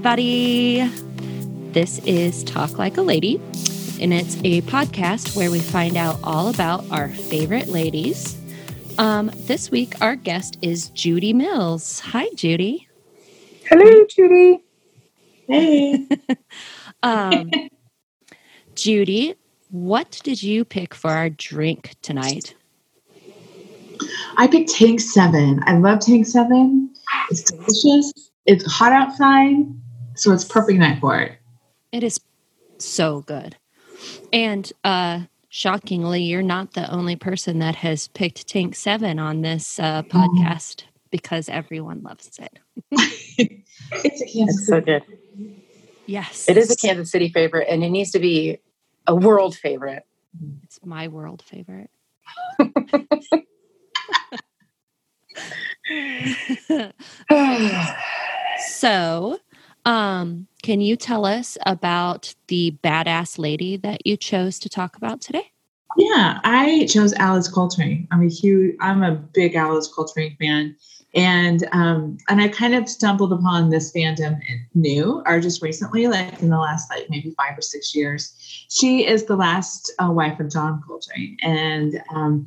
everybody. This is Talk Like a Lady, and it's a podcast where we find out all about our favorite ladies. Um, this week, our guest is Judy Mills. Hi, Judy. Hello, Judy. Hey. Um, Judy, what did you pick for our drink tonight? I picked Tank 7. I love Tank 7. It's delicious. It's hot outside, so it's perfect night for it. It is so good. And uh shockingly, you're not the only person that has picked Tank 7 on this uh, podcast because everyone loves it. it's a Kansas It's so good. Yes. It is a Kansas City favorite, and it needs to be a world favorite. It's my world favorite. so, um, can you tell us about the badass lady that you chose to talk about today? Yeah, I chose Alice Coltrane. I'm a huge, I'm a big Alice Coltrane fan, and um, and I kind of stumbled upon this fandom new or just recently, like in the last like maybe five or six years. She is the last uh, wife of John Coltrane, and um,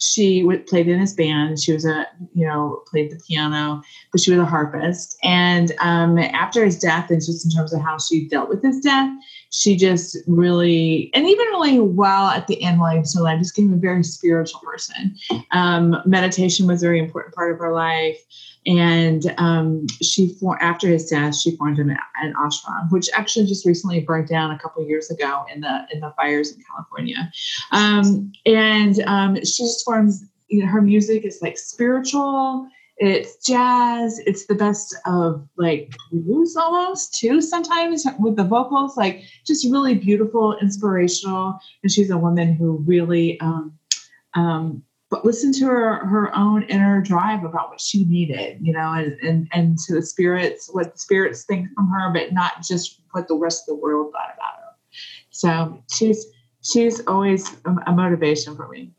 she played in his band. She was a you know played the piano, but she was a harpist. And um, after his death, and just in terms of how she dealt with his death, she just really, and even really well at the end, he was still just became a very spiritual person. Um, meditation was a very important part of her life. And um, she, after his death, she formed an, an ashram, which actually just recently burnt down a couple years ago in the in the fires in California. Um, and um, she just forms, you know, her music is like spiritual it's jazz it's the best of like blues almost too sometimes with the vocals like just really beautiful inspirational and she's a woman who really um um but listen to her her own inner drive about what she needed you know and and, and to the spirits what the spirits think from her but not just what the rest of the world thought about her so she's she's always a, motivation for me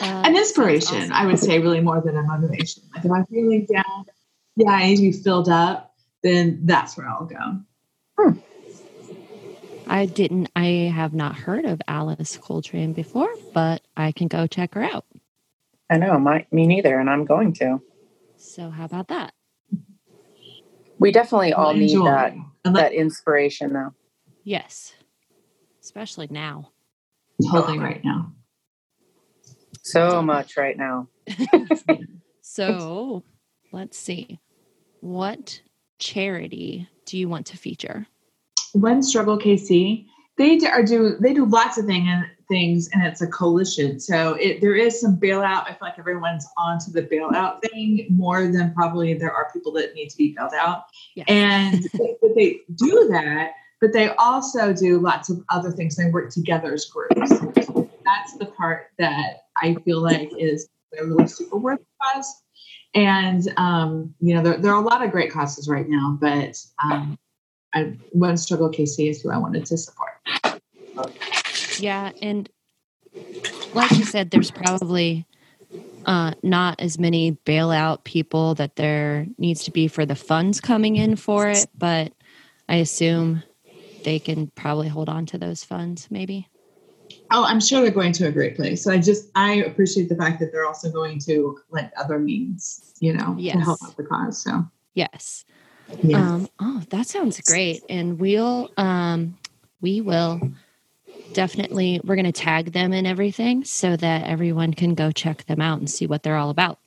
Uh, an inspiration, awesome. I would say, really more than a motivation. Like if I'm feeling down, yeah, I need to be filled up, then that's where I'll go. I didn't. I have not heard of Alice Coltrane before, but I can go check her out. I know, my, me neither, and I'm going to. So how about that? We definitely all I'll need enjoy. that that inspiration, though. Yes, especially now. totally right now. So much right now. So let's see. What charity do you want to feature? One struggle KC, they do, are do they do lots of thing and things, and it's a coalition. So it, there is some bailout. I feel like everyone's onto the bailout thing more than probably there are people that need to be bailed out. Yes. And but they do that, but they also do lots of other things. They work together as groups. That's the part that I feel like is a really super worth cause. And um, you know, there, there are a lot of great causes right now, but um, I One Struggle KC is who I wanted to support. Yeah, and like you said, there's probably uh, not as many bailout people that there needs to be for the funds coming in for it, but I assume they can probably hold on to those funds, maybe. Oh, I'm sure they're going to a great place. So I just I appreciate the fact that they're also going to like other means, you know, Yes. to help out the cause. So Yes. Yeah. Um, oh, that sounds great. And we'll um, we will definitely we're going to tag them and everything so that everyone can go check them out and see what they're all about.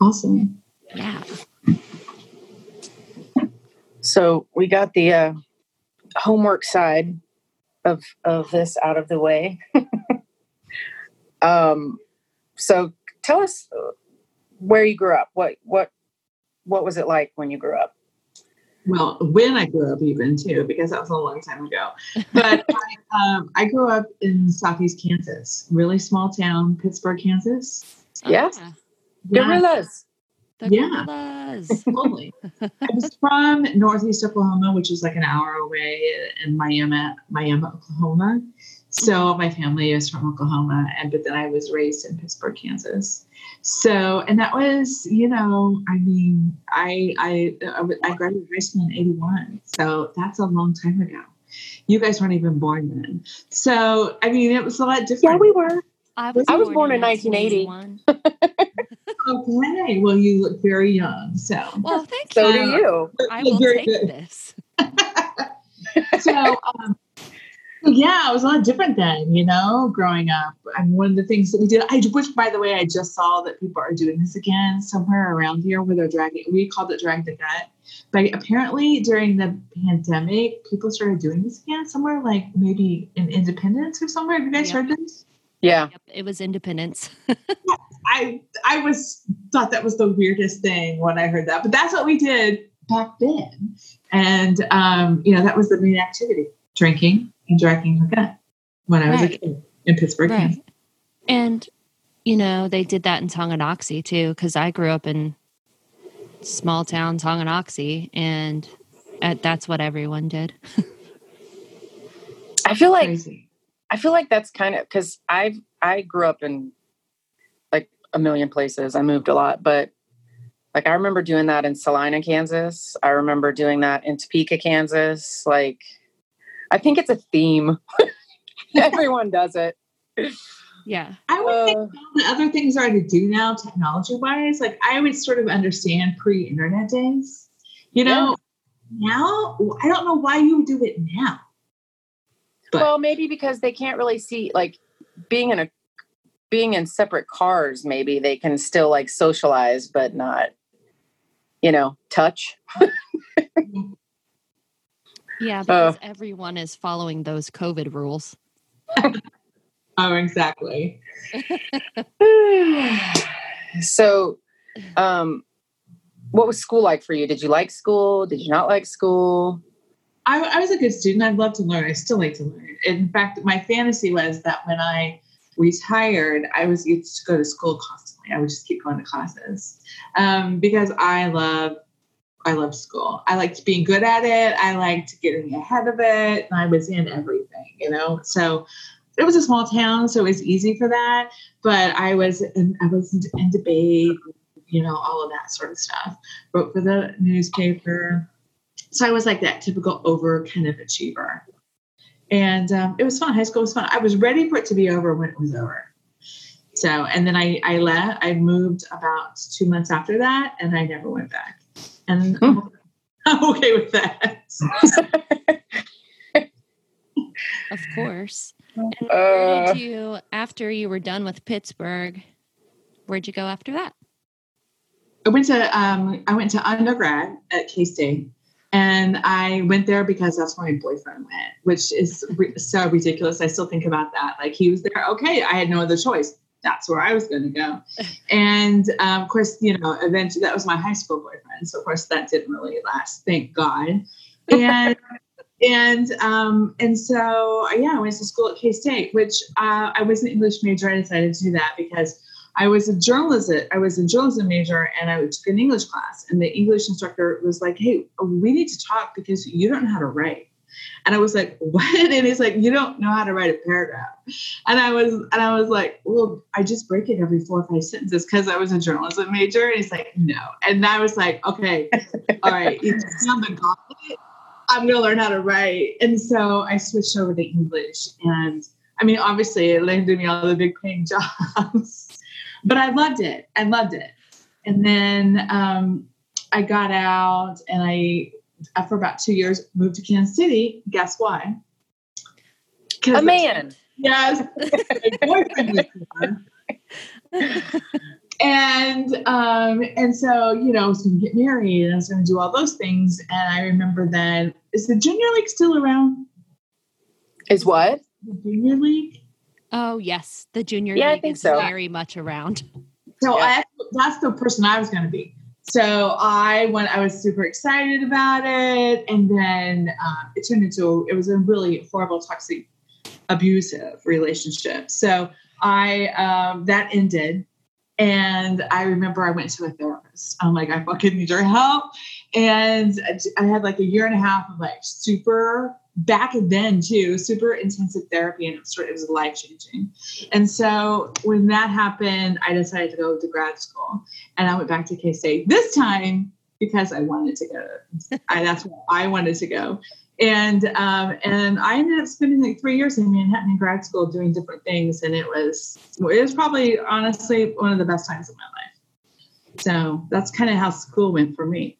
awesome. Yeah. So we got the uh, homework side of of this out of the way. um, so tell us where you grew up. What what what was it like when you grew up? Well, when I grew up, even too, because that was a long time ago. But I, um, I grew up in Southeast Kansas, really small town, Pittsburg, Kansas. Yes. Ah, Yeah, Gorillas. the Yeah. gorillas. totally. I was from Northeast Oklahoma, which is like an hour away in Miami, Miami, Oklahoma. So my family is from Oklahoma, and but then I was raised in Pittsburg, Kansas. So, and that was, you know, I mean, I I I graduated high school in '81, so that's a long time ago. You guys weren't even born then, so I mean, it was a lot different. Yeah, we were. I was, I was born in 1980. Okay, well, you look very young, so Well, thank So you. do you. I will Very take good. this. so um, yeah, it was a lot different then, you know, growing up. And one of the things that we did, I which by the way, I just saw that people are doing this again somewhere around here where they're dragging. We called it drag the gut, but apparently during the pandemic, people started doing this again somewhere like maybe in Independence or somewhere. Have you guys Yeah. heard this? Yeah. Yep, it was independence. I I was thought that was the weirdest thing when I heard that, but that's what we did back then, and um, you know that was the main activity: drinking and dragging the gut when I was Right. a kid in Pittsburg. right. Kansas. And, you know, they did that in Tonganoxie too, because I grew up in small town Tonganoxie, and uh, that's what everyone did. I feel like Crazy. I feel like that's kind of because I I grew up in like a million places. I moved a lot, but like I remember doing that in Salina, Kansas. I remember doing that in Topeka, Kansas. Like I think it's a theme. Everyone does it. Yeah. I would think Uh, the other things are to do now, technology wise. Like I would sort of understand pre-internet days. You know, now I don't know why you would do it now. But- well, maybe because they can't really see like being in a being in separate cars. Maybe they can still like socialize, but not you know touch. Yeah, Uh. because everyone is following those COVID rules. Oh, exactly. so, um, what was school like for you? Did you like school? Did you not like school? I, I was a good student. I'd love to learn. I still like to learn. In fact, my fantasy was that when I retired, I was used to go to school constantly. I would just keep going to classes um, because I love, I love school. I liked being good at it. I liked getting ahead of it, and I was in everything. You know, so it was a small town, so it was easy for that. But I was, in, I was in, in debate, you know, all of that sort of stuff. Wrote for the newspaper so I was like that typical over kind of achiever. And um, it was fun. High school was fun. I was ready for it to be over when it was over. So, and then I, I left, I moved about two months after that and I never went back. And I'm, I'm okay with that. Of course. And where Uh, did you, after you were done with Pittsburg, where'd you go after that? I went to, um, I went to undergrad at K-State and I went there because that's where my boyfriend went, which is re- so ridiculous. I still think about that. Like he was there. Okay. I had no other choice. That's where I was going to go. And um, of course, you know, eventually that was my high school boyfriend. So of course that didn't really last. Thank God. And, and, um, and so, yeah, I went to school at K-State, which uh, I was an English major. I decided to do that because I was a journalism. I was a journalism major, and I took an English class. And the English instructor was like, "Hey, we need to talk because you don't know how to write." And I was like, "What?" And he's like, "You don't know how to write a paragraph." And I was, and I was like, "Well, I just break it every four or five sentences because I was a journalism major." And he's like, "No." And I was like, "Okay, all right, you on the gauntlet. I'm gonna learn how to write." And so I switched over to English, and I mean, obviously, it landed me all the big paying jobs but I loved it. I loved it. And then um, I got out and I, after about two years, moved to Kansas City. Guess why? a man. Yes. my boyfriend was there. and um, and so you know, I was going to get married and I was going to do all those things. And I remember then, is the junior league still around? Is what? The junior league. Oh, yes. The junior Yeah, I league think is so. very much around. So Yeah. I, that's the person I was going to be. So I went. I was super excited about it, and then um, it turned into it was a really horrible, toxic, abusive relationship. So I um, that ended, And I remember I went to a therapist. I'm like, I fucking need your help. And I had like a year and a half of like super back then too, super intensive therapy, and it was, it was life changing. And so when that happened, I decided to go to grad school, and I went back to K State this time because I wanted to go. I, that's where I wanted to go. And um, and I ended up spending like three years in Manhattan in grad school doing different things, and it was it was probably honestly one of the best times of my life. So that's kind of how school went for me.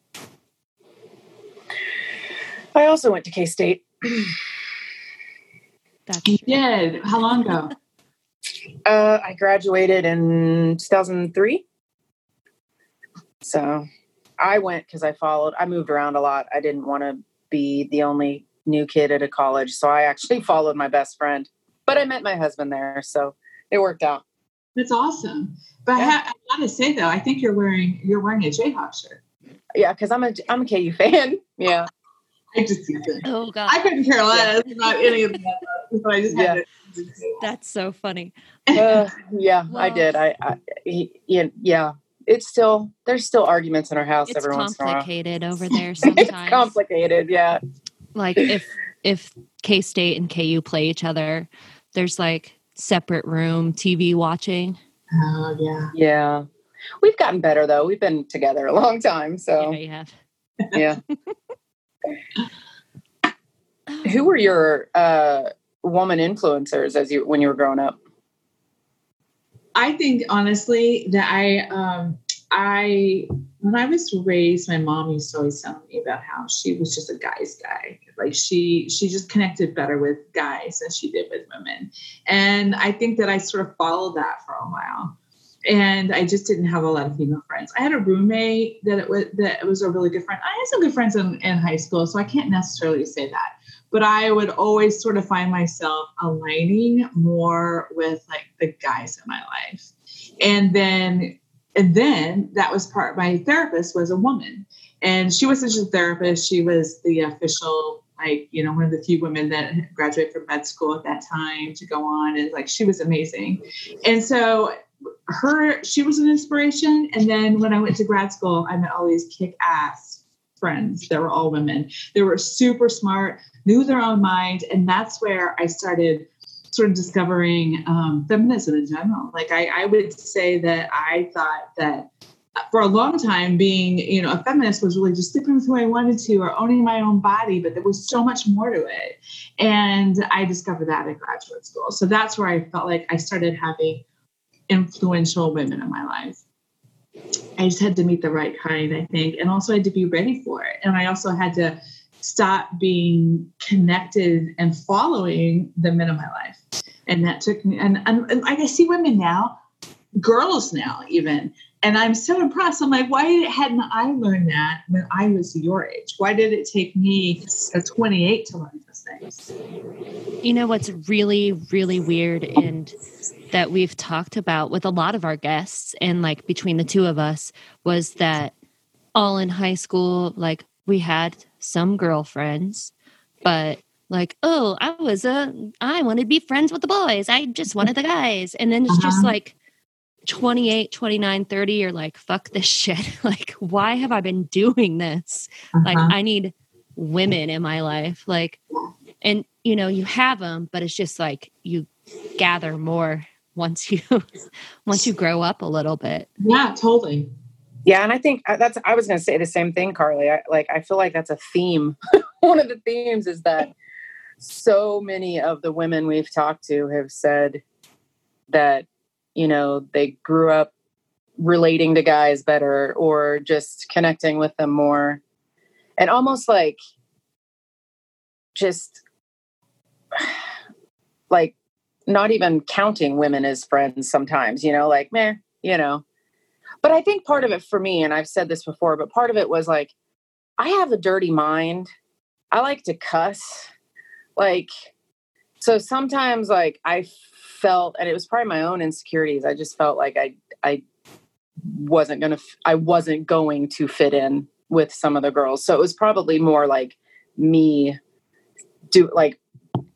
I also went to K State. That's you did. How long ago? Uh, I graduated in 2003. So I went because I followed. I moved around a lot. I didn't want to be the only new kid at a college, so I actually followed my best friend. But I met my husband there, so it worked out. That's awesome. But yeah. I, I gotta say though, I think you're wearing you're wearing a Jayhawk shirt. Yeah, because I'm a I'm a KU fan. Yeah. I just oh god, I couldn't care less yeah. about any of that. So I just yeah. That's so funny. Uh, yeah, well, I did. I, I he, yeah, it's still there's still arguments in our house it's every once in a while. Complicated over there sometimes. it's complicated, yeah. Like if if K State and KU play each other, there's like separate room TV watching. Oh yeah. Yeah. We've gotten better though. We've been together a long time. So yeah, you have. Yeah. Who were your uh, woman influencers as you when you were growing up? I think honestly that I um I when I was raised, my mom used to always tell me about how she was just a guy's guy. Like she she just connected better with guys than she did with women. And I think that I sort of followed that for a while. And I just didn't have a lot of female friends. I had a roommate that it was that was a really good friend. I had some good friends in, in high school, so I can't necessarily say that but I would always sort of find myself aligning more with like the guys in my life. And then and then that was part my therapist was a woman. And she wasn't just a therapist, she was the official like you know one of the few women that graduated from med school at that time to go on and like she was amazing and so her she was an inspiration. And then when i went to grad school i met all these kick-ass friends. That were all women. They were super smart knew their own mind. And that's where I started sort of discovering um, feminism in general. Like I, I would say that I thought that for a long time being you know a feminist was really just sleeping with who i wanted to or owning my own body but there was so much more to it. And i discovered that at graduate school. So that's where i felt like i started having influential women in my life i just had to meet the right kind i think and also I had to be ready for it and i also had to stop being connected and following the men of my life. And that took me, and, and, and I see women now, girls now even, and I'm so impressed. I'm like, why hadn't I learned that when I was your age? Why did it take me uh, 28 to learn things? You know what's really, really weird and that we've talked about with a lot of our guests and like between the two of us was that all in high school, like we had some girlfriends, but like, oh, I was a, I wanted to be friends with the boys. I just wanted the guys. And then it's uh-huh. just like 28, 29, 30, you're like, fuck this shit. like, why have I been doing this? Uh-huh. Like, I need women in my life. Like, and you know, you have them, but it's just like you gather more once you once you grow up a little bit. Yeah, totally. Yeah, and I think uh, that's I was going to say the same thing, Carly. I, like I feel like that's a theme. One of the themes is that so many of the women we've talked to have said that you know they grew up relating to guys better or just connecting with them more and almost like just like not even counting women as friends sometimes you know like meh you know but I think part of it for me, and I've said this before, but part of it was like, I have a dirty mind. I like to cuss. Like, so sometimes like I felt, and it was probably my own insecurities. I just felt like I, I wasn't going to, I wasn't going to fit in with some of the girls. So it was probably more like me do like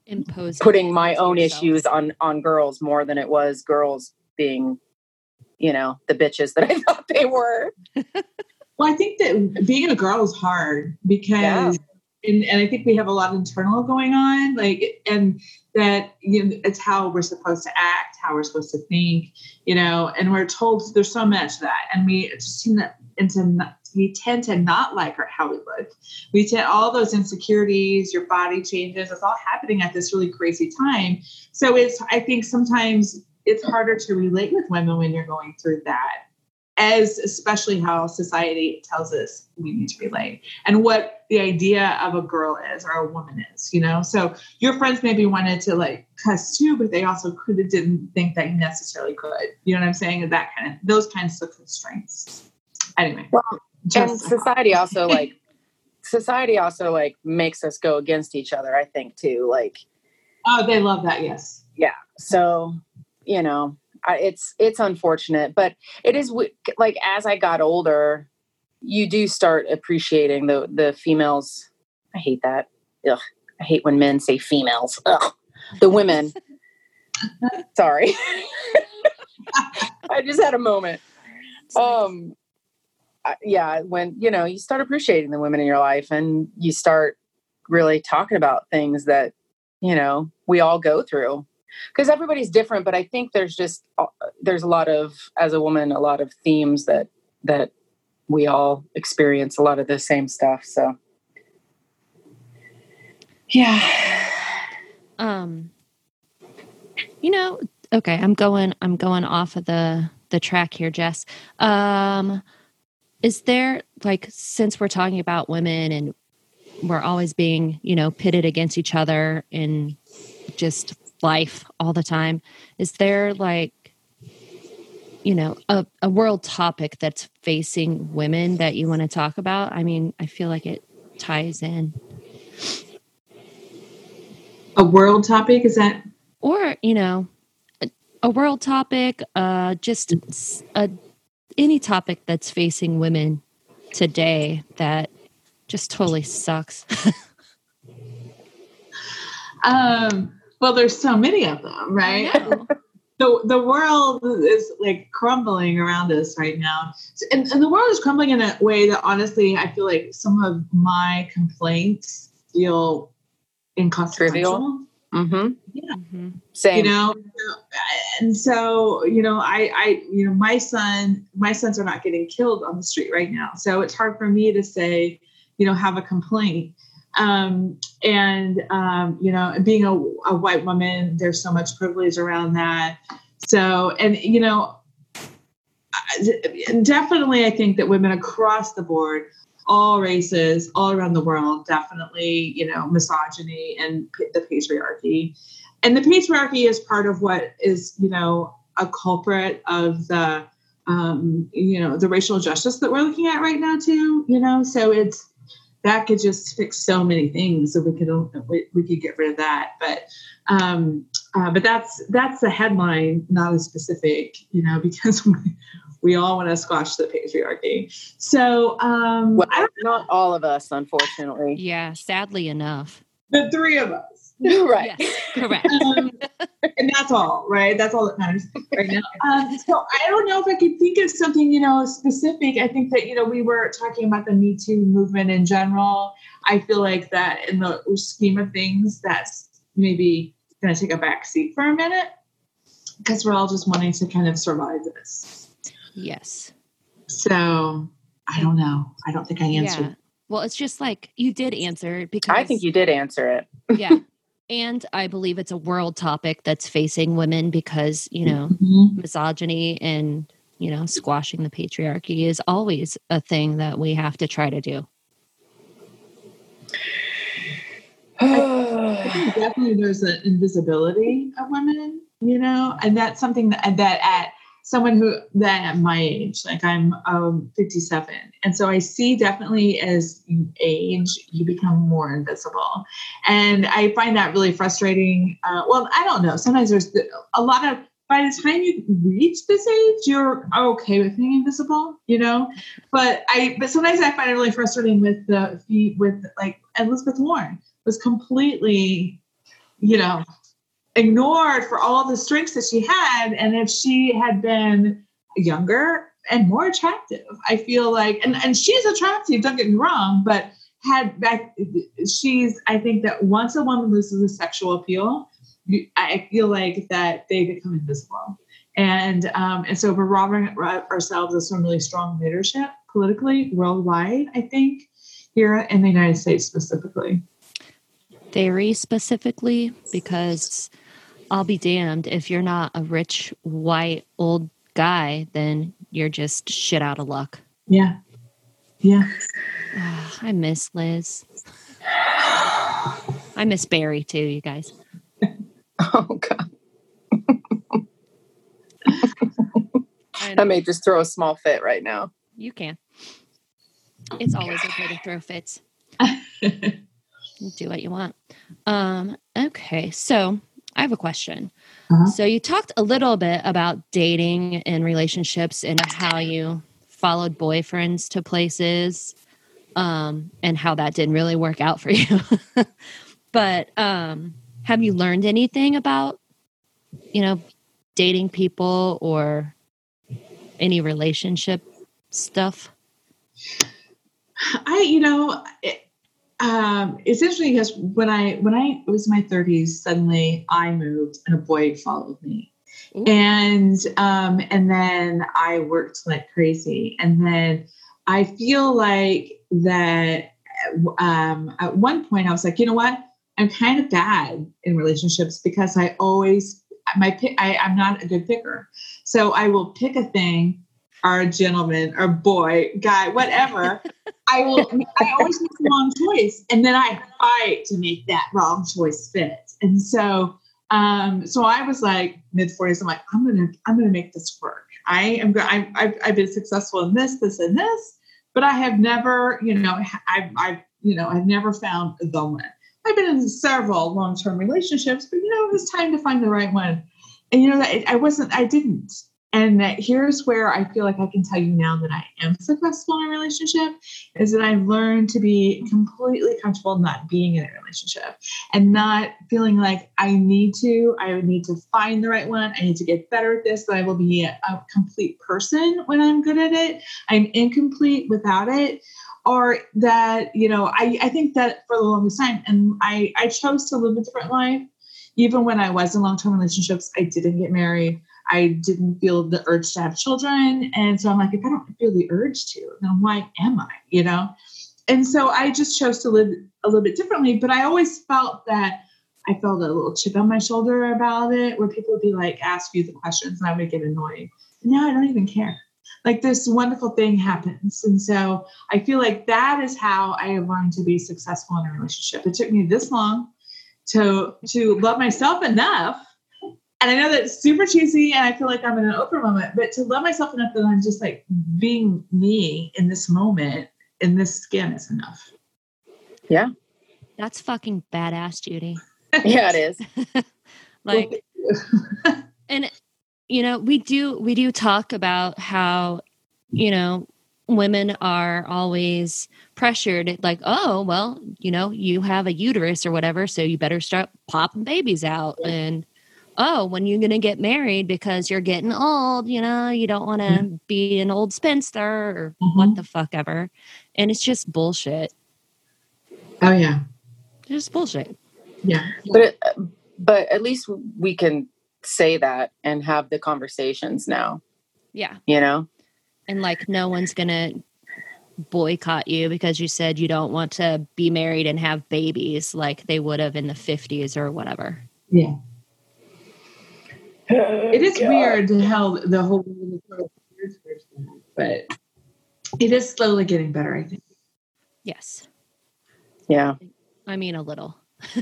imposing putting my own yourself. issues on, on girls more than it was girls being you know, the bitches that I thought they were. well, I think that being a girl is hard because yeah. and, and I think we have a lot of internal going on, like and that you know it's how we're supposed to act, how we're supposed to think, you know, and we're told there's so much that and we just seem that into we tend to not like our, how we look. We tend all those insecurities, your body changes, it's all happening at this really crazy time. So it's I think sometimes it's harder to relate with women when you're going through that as especially how society tells us we need to relate and what the idea of a girl is or a woman is you know so your friends maybe wanted to like cuss too but they also could didn't think that you necessarily could you know what i'm saying that kind of those kinds of constraints anyway well and society also like society also like makes us go against each other i think too like oh they love that yes. Yeah so you know it's it's unfortunate but it is like as i got older you do start appreciating the the females. I hate that. Ugh, i hate when men say females. Ugh. the women. Sorry. I just had a moment. Um yeah when you know you start appreciating the women in your life and you start really talking about things that you know we all go through. Because everybody's different but i think there's just uh, there's a lot of as a woman a lot of themes that that we all experience a lot of the same stuff so. Yeah. Um you know okay i'm going i'm going off of the the track here jess. Um is there like since we're talking about women and we're always being you know pitted against each other in just life all the time is there like you know a, a world topic that's facing women that you want to talk about? I mean i feel like it ties in. A world topic? Is that or you know a, a world topic uh just a any topic that's facing women today that just totally sucks um well, there's so many of them, right? the the world is like crumbling around us right now, and, and the world is crumbling in a way that honestly, I feel like some of my complaints feel inconsequential. Mm-hmm. Yeah. Mm-hmm. Same. You know, and so you know, I, I, you know, my son, my sons are not getting killed on the street right now, so it's hard for me to say, you know, have a complaint. Um, and um, you know being a, a, white woman there's so much privilege around that. So and you know definitely i think that women across the board all races all around the world definitely you know misogyny and the patriarchy and the patriarchy is part of what is you know a culprit of the um, you know the racial justice that we're looking at right now too you know? So it's that could just fix so many things so we could we, we could get rid of that. But um uh, but that's that's the headline not a specific you know because we, we all want to squash the patriarchy. So um well, not all of us unfortunately. Yeah sadly enough. The three of us right. Yes, correct. Um, and that's all, right? That's all that matters right now. Um, so I don't know if I could think of something, you know, specific. I think that, you know, we were talking about the Me Too movement in general. I feel like that in the scheme of things, that's maybe going to take a back seat for a minute because we're all just wanting to kind of survive this. Yes. So I don't know. I don't think I answered. Yeah. Well, it's just like you did answer because I think you did answer it. yeah. And I believe it's a world topic that's facing women because, you know, mm-hmm. misogyny and, you know, squashing the patriarchy is always a thing that we have to try to do. I think definitely there's an invisibility of women, you know, and that's something that, that at someone who that at my age, like I'm um, 57, and so I see definitely as you age, you become more invisible, and I find that really frustrating. Uh, well, I don't know. Sometimes there's a lot of by the time you reach this age, you're okay with being invisible, you know. But I, but sometimes I find it really frustrating with the with like Elizabeth Warren was completely, you know, ignored for all the strengths that she had. And if she had been younger and more attractive. I feel like, and, and she's attractive, don't get me wrong, but had back, she's, I think that once a woman loses a sexual appeal, I feel like that they become invisible. And, um, and so we're robbing ourselves of some really strong leadership politically worldwide, I think, here in the United States specifically. Very specifically, because I'll be damned if you're not a rich, white, old guy, then you're just shit out of luck. Yeah. Yeah. Oh, I miss Liz. I miss Barry too, you guys. Oh God. I may just throw a small fit right now. You can. It's always okay to throw fits. Do what you want. Um, okay, so I have a question. Uh-huh. So you talked a little bit about dating and relationships and how you followed boyfriends to places um, and how that didn't really work out for you. but um, have you learned anything about, you know, dating people or any relationship stuff? I, you know, it, um, it's interesting because when I when I was in my 30s, suddenly I moved and a boy followed me. Ooh. And um, and then I worked like crazy. And then I feel like that um, at one point I was like, you know what? I'm kind of bad in relationships because I always my pick I, I'm not a good picker. So I will pick a thing or a gentleman or boy, guy, whatever, I will I always make the wrong choice. And then I fight to make that wrong choice fit. And so um, so I was like mid 40s, I'm like, I'm gonna, I'm gonna make this work. I am I, I've, I've been successful in this, this, and this, but I have never, you know, I've, I've, you know, I've never found the one. I've been in several long-term relationships, but you know, it was time to find the right one. And you know, that I wasn't, I didn't. And that here's where I feel like I can tell you now that I am successful in a relationship is that I've learned to be completely comfortable not being in a relationship and not feeling like I need to, I need to find the right one. I need to get better at this, that I will be a, complete person when I'm good at it. I'm incomplete without it or that you know I, I think that for the longest time and I, I chose to live a different life even when i was in long-term relationships i didn't get married I didn't feel the urge to have children. And so I'm like, if I don't feel the urge to, then why am I? You know? And so I just chose to live a little bit differently. But I always felt that I felt a little chip on my shoulder about it, where people would be like, ask you the questions, and I would get annoyed. And now I don't even care. Like this wonderful thing happens. And so I feel like that is how I have learned to be successful in a relationship. It took me this long to to love myself enough and I know that's super cheesy and I feel like I'm in an Oprah moment, but to love myself enough that I'm just like being me in this moment, in this skin is enough. Yeah. That's fucking badass, Judy. yeah, it is. like, and you know, we do, we do talk about how, you know, women are always pressured like oh well you know you have a uterus or whatever so you better start popping babies out and oh, when you're going to get married because you're getting old, you know, you don't want to mm-hmm. be an old spinster or mm-hmm. what the fuck ever. And it's just bullshit. Oh, yeah. Just bullshit. Yeah. But, it, but at least we can say that and have the conversations now. Yeah. You know? And like, no one's going to boycott you because you said you don't want to be married and have babies like they would have in the 50s or whatever. Yeah it is God. weird how the whole world is so but it is slowly getting better, I think. Yes. Yeah. I mean, a little.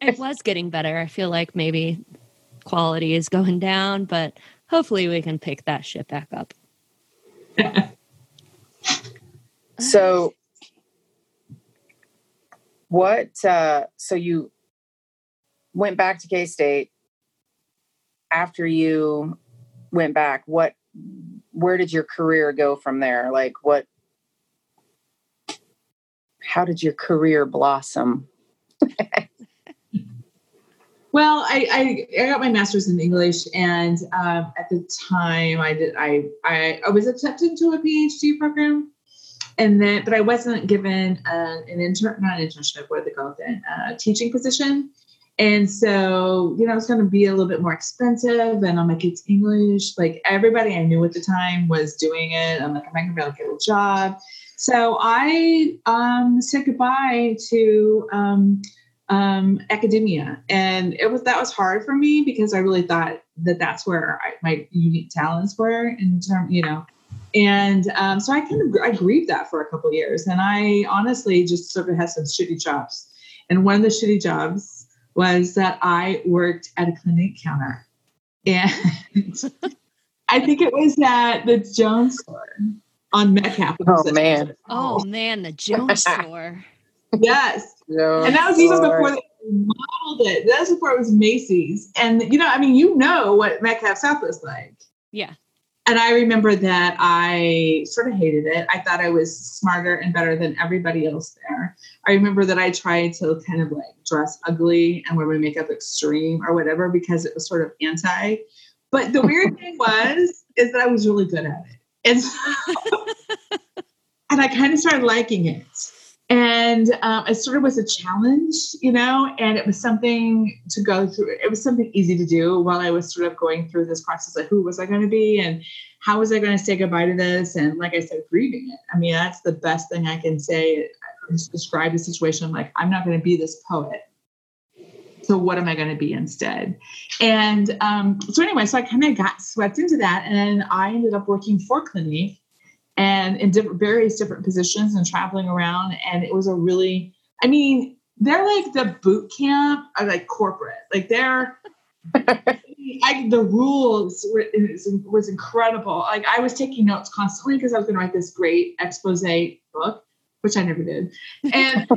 it was getting better. I feel like maybe quality is going down, but hopefully we can pick that shit back up. so, what, uh, so you went back to K State after you went back, what where did your career go from there? Like what how did your career blossom? Well, I, I, I got my master's in English, and um, at the time, I did I, I I was accepted to a PhD program, and then but I wasn't given uh, an intern not an internship what they call it then a teaching position, and so you know it's going to be a little bit more expensive, and I'm like it's English, like everybody I knew at the time was doing it. I'm like I'm not going to be able to get a job, so I um, said goodbye to. Um, um, academia, and it was that was hard for me because I really thought that that's where I, my unique talents were in term, you know. And um, so I kind of I grieved that for a couple years, and I honestly just sort of had some shitty jobs. And one of the shitty jobs was that I worked at a Clinique counter, and I think it was at the Jones store on Metcalf. Oh man! Oh man, the Jones store. Yes. No, and that was even before they modeled it. That was before it was Macy's. And you know, I mean, you know what Metcalf South was like. Yeah. And I remember that I sort of hated it. I thought I was smarter and better than everybody else there. I remember that I tried to kind of like dress ugly and wear my makeup extreme or whatever because it was sort of anti. But the weird thing was is that I was really good at it. And so, and I kind of started liking it and um, it sort of was a challenge you know and it was something to go through it was something easy to do while i was sort of going through this process of who was i going to be and how was i going to say goodbye to this? And like i said grieving it. I mean that's the best thing i can say describe the situation like i'm not going to be this poet. So what am i going to be instead? And um, so anyway so i kind of got swept into that and i ended up working for clinique and in different various different positions and traveling around and it was a really i mean they're like the boot camp of like corporate. Like they're I, the rules were, was incredible. Like i was taking notes constantly because i was going to write this great expose book which i never did. And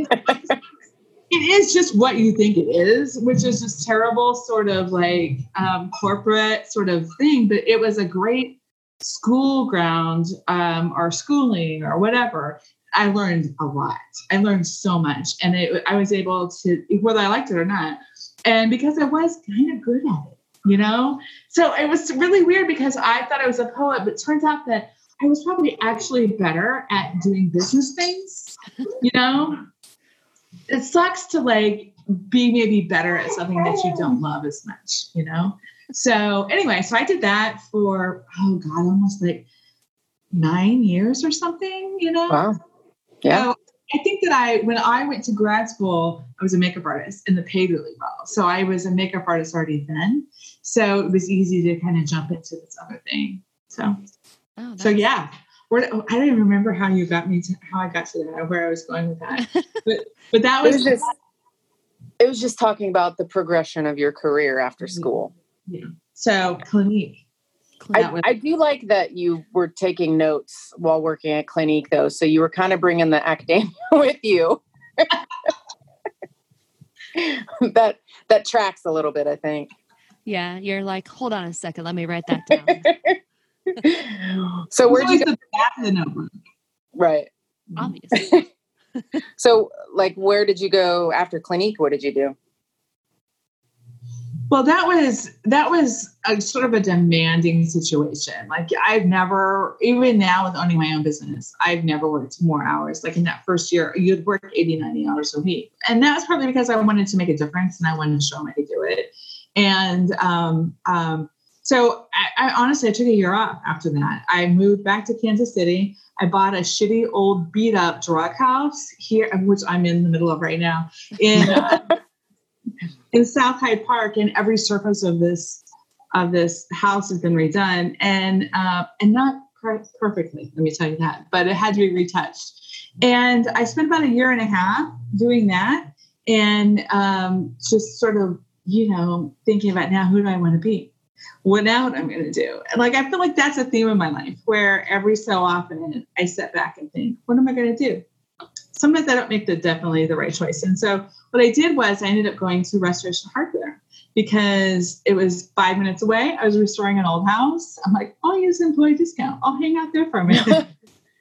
it is just what you think it is which is just terrible sort of like um, corporate sort of thing but it was a great school ground um, or schooling or whatever, I learned a lot. I learned so much, and it, I was able to, whether I liked it or not, and because I was kind of good at it, you know. So it was really weird because I thought I was a poet, but it turns out that I was probably actually better at doing business things, you know. It sucks to like be maybe better at something that you don't love as much, you know. So anyway, so I did that for oh god, almost like nine years or something. You know. Wow. Yeah. So I think that I when I went to grad school, I was a makeup artist and the paid really well. So I was a makeup artist already then. So it was easy to kind of jump into this other thing. So oh, so yeah. I don't even remember how you got me to how I got to that, where I was going with that. But but that was, it was just it was just talking about the progression of your career after mm-hmm. school. Yeah. So Clinique. I, I, do like that you were taking notes while working at Clinique, though. So you were kind of bringing the academia with you. that that tracks a little bit, I think. Yeah, you're like, hold on a second, let me write that down. so where'd you go? The notebook. Right. Obviously. so, like, where did you go after Clinique? What did you do? Well, that was that was a sort of a demanding situation. Like I've never, even now with owning my own business, I've never worked more hours. Like in that first year, you'd work 80, 90 hours a week. And that was probably because I wanted to make a difference and I wanted to show them I could do it. And um, um, so I, I honestly I took a year off after that. I moved back to Kansas City. I bought a shitty old beat up drug house here, which I'm in the middle of right now. In uh, in South Hyde Park, and every surface of this of this house has been redone, and uh, and not per- perfectly. Let me tell you that, but it had to be retouched. And I spent about a year and a half doing that, and um, just sort of you know thinking about now who do I want to be what now I'm going to do. And like, I feel like that's a theme of my life where every so often I step back and think, what am I going to do? Sometimes I don't make the definitely the right choice. And so what I did was I ended up going to Restoration Hardware because it was five minutes away. I was restoring an old house. I'm like, I'll use employee discount. I'll hang out there for a minute.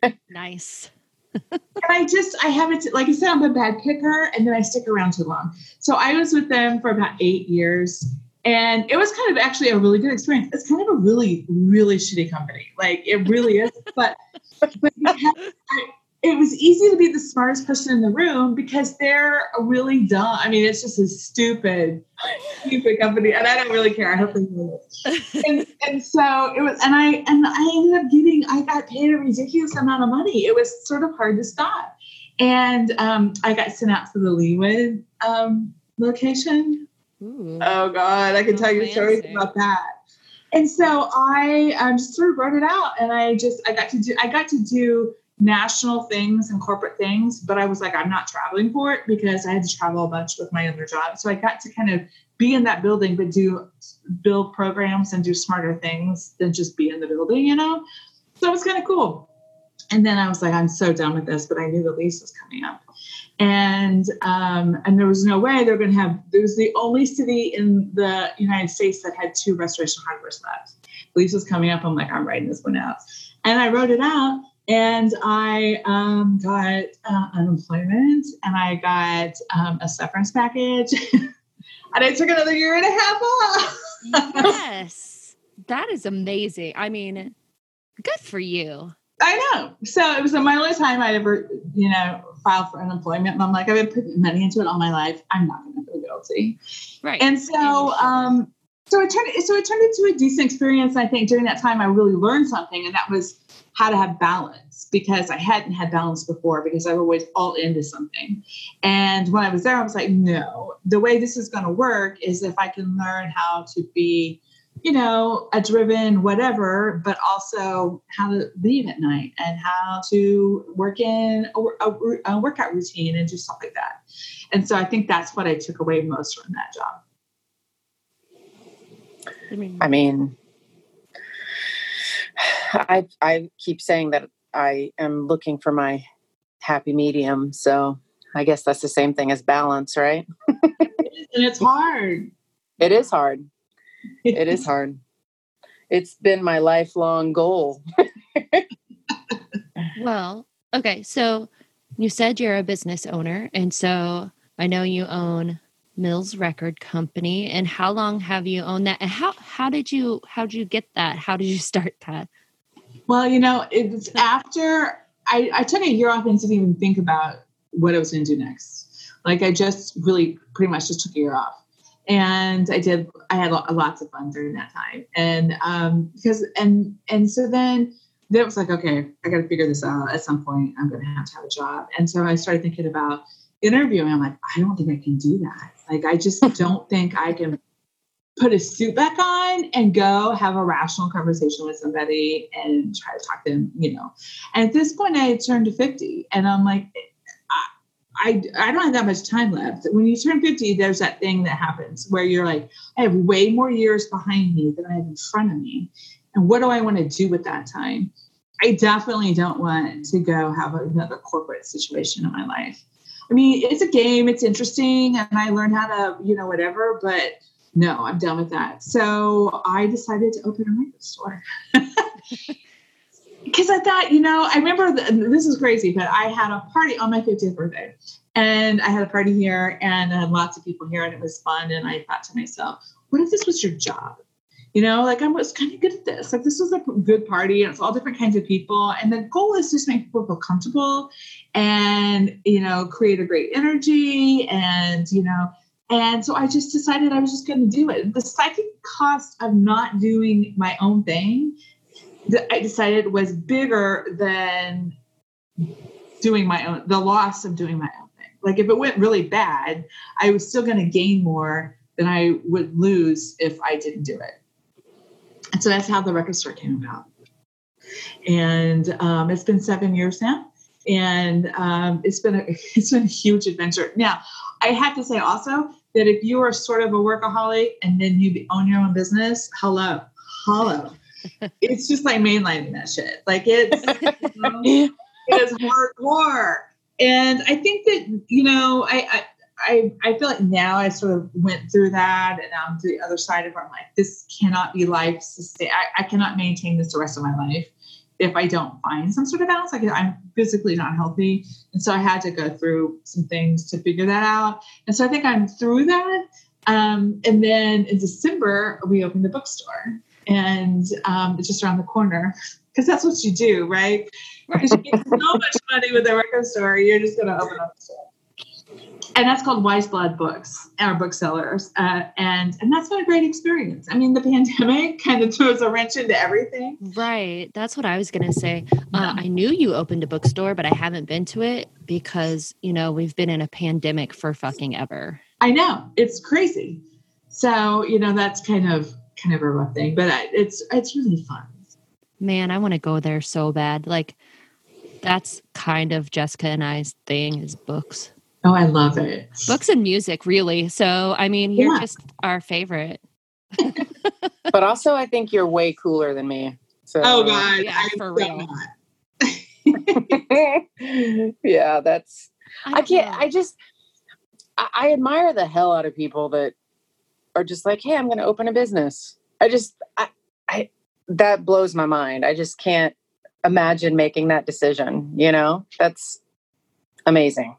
nice. and I just, I haven't, like I said, I'm a bad picker and then I stick around too long. So I was with them for about eight years and it was kind of actually a really good experience. It's kind of a really, really shitty company. Like it really is. But, but I, it was easy to be the smartest person in the room because they're really dumb. I mean, it's just a stupid, stupid company, and I don't really care. I hope they know it. And, and so it was, and I and I ended up getting. I got paid a ridiculous amount of money. It was sort of hard to stop, and um, I got sent out to the Leawood um, location. Ooh. Oh God, I can tell you stories about that. And so I um, just sort of wrote it out, and I just I got to do I got to do national things and corporate things, but I was like, I'm not traveling for it because I had to travel a bunch with my other job. So I got to kind of be in that building, but do build programs and do smarter things than just be in the building, you know? So it was kind of cool. And then I was like, I'm so done with this, but I knew the lease was coming up. And um, and there was no way they're going to have. There was the only city in the United States that had two restoration hardware labs. lease was coming up. I'm like, I'm writing this one out, and I wrote it out and I um, got uh, unemployment and I got um, a severance package. and I took another year and a half off. yes. That is amazing. I mean, good for you. I know. So it was the only time I'd ever, you know, filed for unemployment. And I'm like, I've been putting money into it all my life. I'm not going to feel guilty. Right. And so, um, so it turned, so it turned into a decent experience. I think during that time, I really learned something, and that was how to have balance because I hadn't had balance before because I was always all into something. And when I was there, I was like, no, the way this is going to work is if I can learn how to be, you know, a driven whatever, but also how to leave at night and how to work in a, a, a workout routine and do stuff like that. And so I think that's what I took away most from that job. I mean, I I keep saying that I am looking for my happy medium. So I guess that's the same thing as balance, right? and it's hard. It is hard. It is hard. It's been my lifelong goal. well, okay. So you said you're a business owner. And so I know you own Mills Record Company. And how long have you owned that? And how how did you how did you get that? How did you start that? Well, you know, it's after I, I took a year off and didn't even think about what I was going to do next. Like I just really pretty much just took a year off, and I did. I had lots of fun during that time, and um, because and and so then then it was like, okay, I got to figure this out. At some point, I'm going to have to have a job, and so I started thinking about interviewing. I'm like, I don't think I can do that. Like, I just don't think I can put a suit back on and go have a rational conversation with somebody and try to talk to them, you know. And at this point, I had turned to 50, and I'm like, I, I don't have that much time left. When you turn 50, there's that thing that happens where you're like, I have way more years behind me than I have in front of me. And what do I want to do with that time? I definitely don't want to go have another corporate situation in my life. I mean, it's a game, it's interesting, and I learn how to, you know, whatever, but no, I'm done with that. So I decided to open a record store. Because I thought, you know, I remember the, this is crazy, but I had a party on my 50th birthday. And I had a party here and I had lots of people here and it was fun. And I thought to myself, what if this was your job? You know, like I was kind of good at this. Like this was a good party and it's all different kinds of people. And the goal is just make people feel comfortable and, you know, create a great energy and, you know, and so I just decided I was just going to do it. The psychic cost of not doing my own thing, that I decided was bigger than doing my own, the loss of doing my own thing. Like if it went really bad, I was still going to gain more than I would lose if I didn't do it. And so that's how the record store came about. And um, it's been seven years now and um, it's been a it's been a huge adventure. Now, I have to say also that if you are sort of a workaholic and then you own your own business, hello, hello, it's just like mainlining that shit. Like it's you know, it is hardcore, and I think that you know I. I I, I feel like now I sort of went through that and I'm to the other side of it. I'm like, this cannot be life sustain. I, I cannot maintain this the rest of my life if I don't find some sort of balance, like I'm physically not healthy. And so I had to go through some things to figure that out. And so I think I'm through that. Um, and then in December, we opened the bookstore and um, it's just around the corner because that's what you do, right? Because you make so much money with a record store, you're just going to open up a store and that's called Wise Blood Books, our booksellers, uh, and and that's been a great experience. I mean, the pandemic kind of throws a wrench into everything. Right, that's what I was going to say. Uh, I knew you opened a bookstore, but I haven't been to it because you know we've been in a pandemic for fucking ever. I know it's crazy. So you know that's kind of kind of a rough thing, but it's it's really fun. Man, I want to go there so bad. Like that's kind of Jessica and I's thing is books. Oh, I love it. Books and music, really. So, I mean, you're yeah. just our favorite. but also, I think you're way cooler than me. So, oh God, yeah, for real. yeah, that's. I, I can't. Know. I just. I, I admire the hell out of people that are just like, "Hey, I'm going to open a business." I just, I, I, that blows my mind. I just can't imagine making that decision. You know, that's amazing.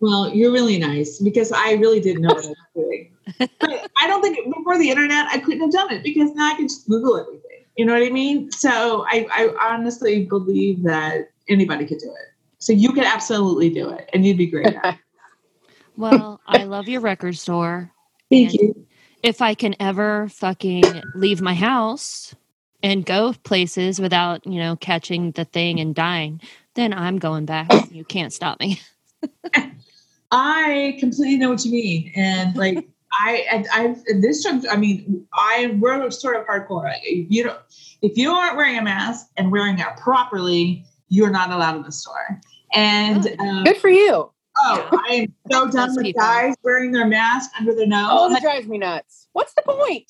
Well, you're really nice because I really didn't know what I was doing. But I don't think before the internet I couldn't have done it because now I can just Google everything. You know what I mean? So I, I honestly believe that anybody could do it. So you could absolutely do it and you'd be great at it. well, I love your record store. Thank you. If I can ever fucking leave my house and go places without, you know, catching the thing and dying, then I'm going back. You can't stop me. I completely know what you mean, and like I, I, this jump. I mean, I we're sort of hardcore. Like, you don't, if you aren't wearing a mask and wearing it properly, you're not allowed in the store. And um, good for you. Oh, I am so done with people. guys wearing their mask under their nose. Oh, that drives me nuts. What's the point?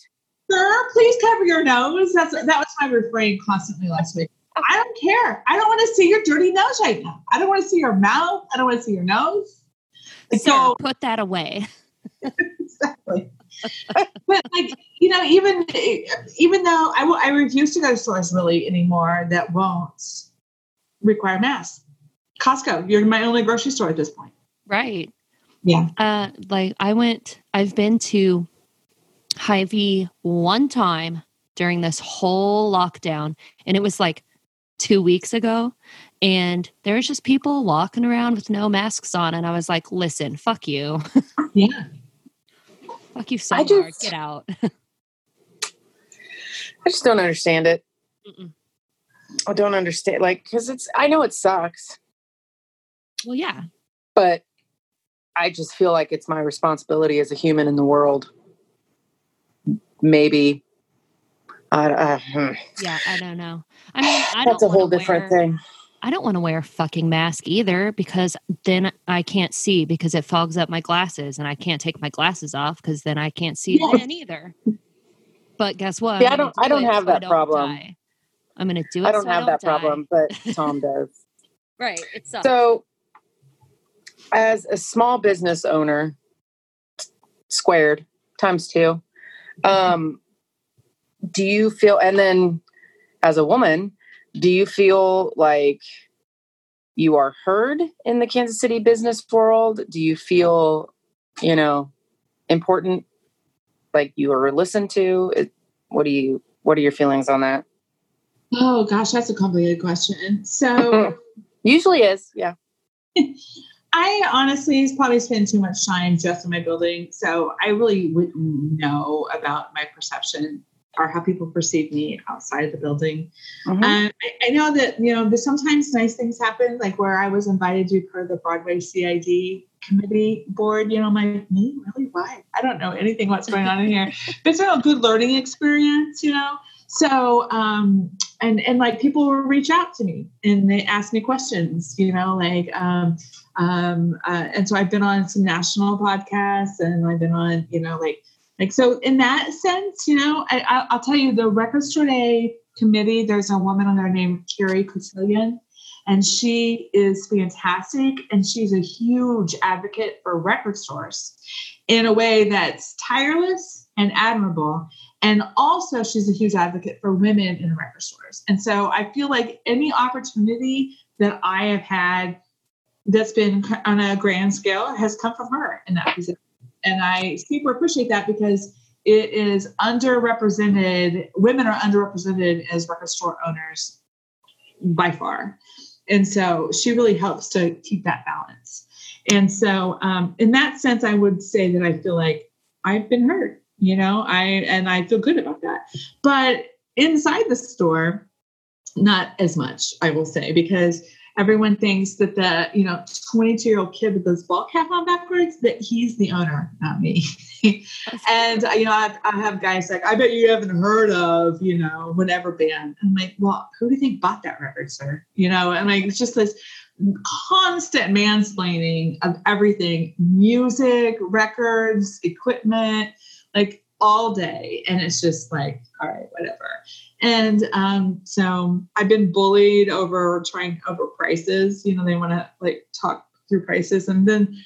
Sir, please cover your nose. That's that was my refrain constantly last week. I don't care. I don't want to see your dirty nose right now. I don't want to see your mouth. I don't want to see your nose. So put that away. exactly. but like you know, even even though I, I refuse to go to stores really anymore that won't require masks. Costco, you're my only grocery store at this point. Right. Yeah. Uh, like I went. I've been to Hy-Vee one time during this whole lockdown, and it was like two weeks ago and there's just people walking around with no masks on and i was like listen fuck you. Yeah. Fuck you so I hard. Just, get out. I just don't understand it. Mm-mm. i don't understand like because it's i know it sucks. Well yeah. But i just feel like it's my responsibility as a human in the world. Maybe. Uh, uh, hmm. yeah i don't know. I mean I that's a whole different wear, thing I don't want to wear a fucking mask either because then I can't see because it fogs up my glasses and I can't take my glasses off because then I can't see yes. then either. But guess what? Yeah, I don't. Do I don't have that don't problem. Die. I'm going to do it. I don't so have I don't that die. problem, but Tom does. right. So, as a small business owner, squared times two, um, do you feel? And then, as a woman, do you feel like you are heard in the Kansas City business world? Do you feel, you know, important? Like you are listened to? What do you? What are your feelings on that? Oh gosh, that's a complicated question. So usually is, yeah. I honestly probably spend too much time just in my building, so I really wouldn't know about my perception or how people perceive me outside of the building. Mm-hmm. And I, I, know that, you know, there's sometimes nice things happen, like where I was invited to be part of the Broadway CID committee board, you know, my me, really? Why? I don't know anything what's going on in here. But it's been a good learning experience, you know. So um and and like people will reach out to me and they ask me questions, you know, like um um uh, and so I've been on some national podcasts and I've been on, you know, like like so, in that sense, you know, I, will tell you the Record Store Day committee. There's a woman on there named Carrie Colliton, and she is fantastic. And she's a huge advocate for record stores in a way that's tireless and admirable. And also, she's a huge advocate for women in record stores. And so I feel like any opportunity that I have had that's been on a grand scale has come from her in that position. And I super appreciate that because it is underrepresented, women are underrepresented as record store owners by far. And so she really helps to keep that balance. And so, um, in that sense, I would say that I feel like I've been hurt, you know, I and I feel good about that. But inside the store, not as much, I will say, because everyone thinks that the you know 22 year old kid with this ball cap on backwards that he's the owner not me. And you know I, I, have guys like i bet you haven't heard of you know whatever band. I'm like well who do you think bought that record sir? You know and like it's just this constant mansplaining of everything music records equipment like all day and it's just like all right whatever and um, so I've been bullied over trying over prices. You know, they want to like talk through prices, and then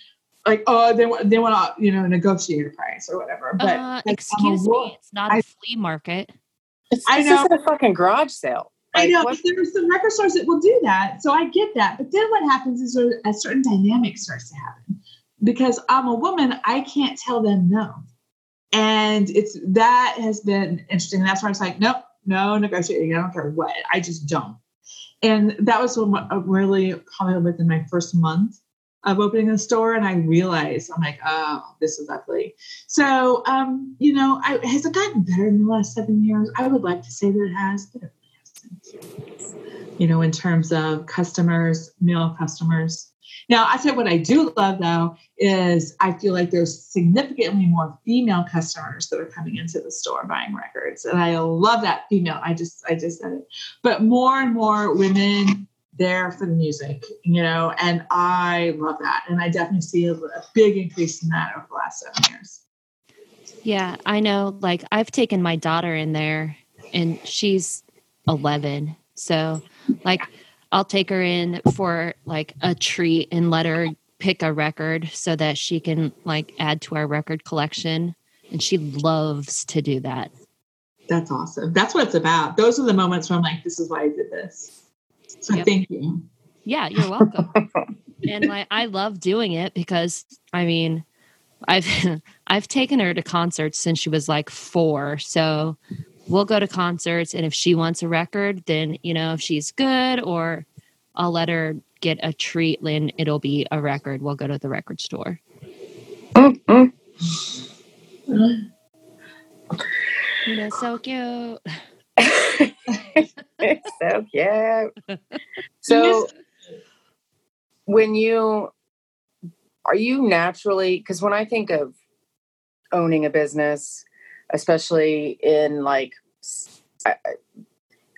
like, oh, they want they want to you know negotiate a price or whatever. But uh, like, excuse me, it's not a flea market. It's, I know a fucking garage sale. Like, I know, but there are some record stores that will do that. So I get that. But then what happens is a certain dynamic starts to happen. Because I'm a woman, I can't tell them no. And it's that has been interesting. And that's why I was like, nope, no negotiating. I don't care what. I just don't. And that was really probably within my first month of opening a store, and I realized I'm like, oh, this is ugly. So, um, you know, I, has it gotten better in the last seven years? I would like to say that it has, but it really hasn't. You know, in terms of customers, male customers, now, I said what I do love though is I feel like there's significantly more female customers that are coming into the store buying records, and I love that female. I just I just said it, but more and more women there for the music, you know, and I love that, and I definitely see a, a big increase in that over the last seven years. Yeah, I know. Like I've taken my daughter in there, and she's 11, so like I'll take her in for like a treat and let her pick a record so that she can like add to our record collection. And she loves to do that. That's awesome. That's what it's about. Those are the moments where I'm like, this is why I did this. So yep. thank you. Yeah, you're welcome. and like I love doing it because I mean, I've I've taken her to concerts since she was like 4. So we'll go to concerts and if she wants a record then you know if she's good or i'll let her get a treat and it'll be a record. We'll go to the record store. Mm-hmm. you know so cute. So cute. So when you are you naturally because when i think of owning a business especially in like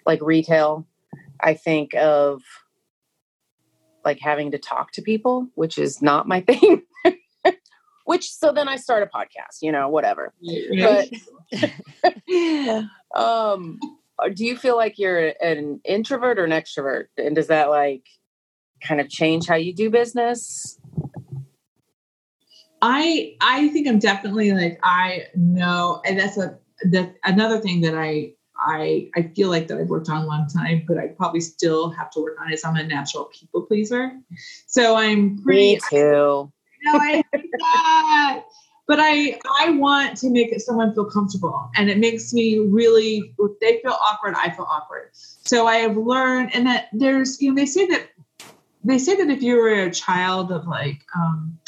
like retail i think of like having to talk to people which is not my thing. Which so then i start a podcast you know whatever. But um do you feel like you're an introvert or an extrovert? And does that like kind of change how you do business I I think I'm definitely like I know, and that's a that another thing that I I I feel like that I've worked on a long time, but I probably still have to work on is I'm a natural people pleaser. So I'm pretty. Me too. I, no, I hate that. But I I want to make someone feel comfortable, and it makes me really. If they feel awkward, I feel awkward. So I have learned, and that there's you know they say that they say that if you were a child of like um,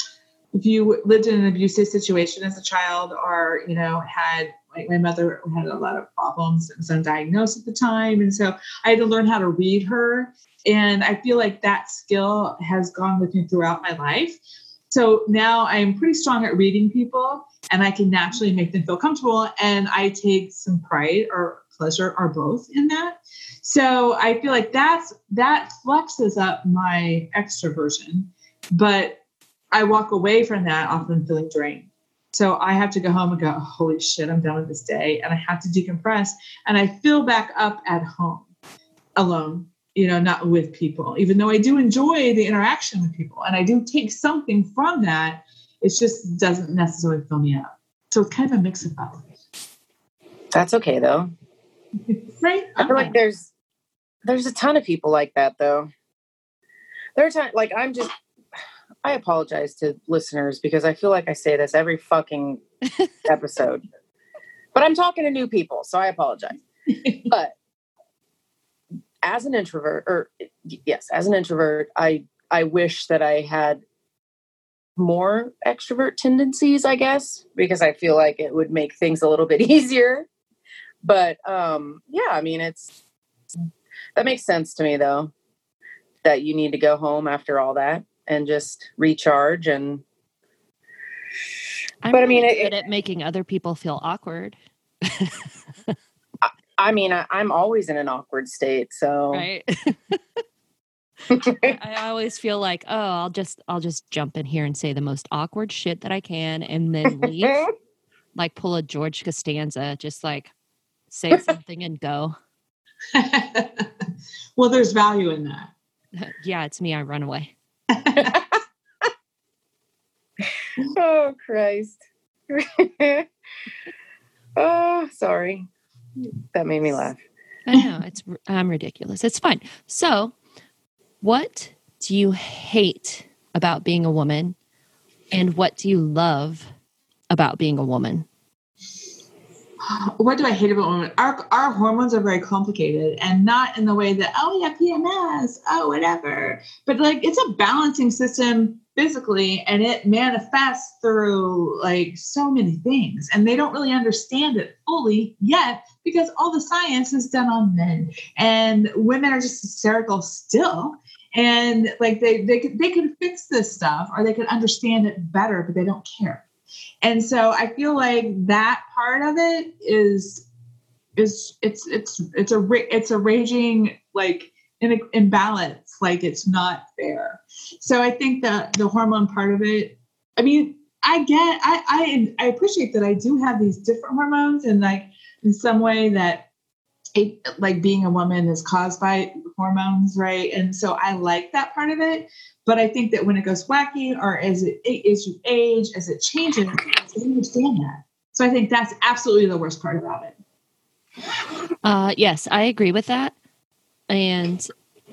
if you lived in an abusive situation as a child or you know had like my mother had a lot of problems and was undiagnosed at the time and so i had to learn how to read her and i feel like that skill has gone with me throughout my life. So now i'm pretty strong at reading people and i can naturally make them feel comfortable and i take some pride or pleasure or both in that. So i feel like that's that flexes up my extroversion but I walk away from that often feeling drained. So I have to go home and go, holy shit, I'm done with this day. And I have to decompress. And I fill back up at home alone, you know, not with people, even though I do enjoy the interaction with people and I do take something from that. It just doesn't necessarily fill me up. So it's kind of a mix of both. That's okay though. right? I feel like there's there's a ton of people like that though. There are times like I'm just I apologize to listeners because I feel like I say this every fucking episode. But I'm talking to new people, so I apologize. but as an introvert or yes, as an introvert, I I wish that I had more extrovert tendencies, I guess, because I feel like it would make things a little bit easier. But um yeah, I mean it's that makes sense to me though. That you need to go home after all that and just recharge and I'm But I really mean, it- good at making other people feel awkward. I mean, I, I'm always in an awkward state, so Right. I I always feel like, oh, I'll just I'll just jump in here and say the most awkward shit that I can and then leave. like pull a George Costanza, just like say something and go. well, there's value in that. yeah, it's me, I run away. oh Christ. oh, sorry. That made me laugh. I know it's I'm ridiculous. It's fine. So, what do you hate about being a woman, and what do you love about being a woman? What do I hate about women? Our our hormones are very complicated and not in the way that, oh yeah, PMS, oh whatever. But like it's a balancing system physically and it manifests through like so many things. And they don't really understand it fully yet because all the science is done on men. And women are just hysterical still. And like they they could they could fix this stuff or they could understand it better, but they don't care. And so I feel like that part of it is is it's it's it's a it's a raging like in imbalance like it's not fair. So I think that the hormone part of it I mean I get I I I appreciate that I do have these different hormones and like in some way that it like being a woman is caused by hormones right and so I like that part of it but I think that when it goes wacky or as it as you age, as it changes, I understand that. So I think that's absolutely the worst part about it. Uh, yes, I agree with that, and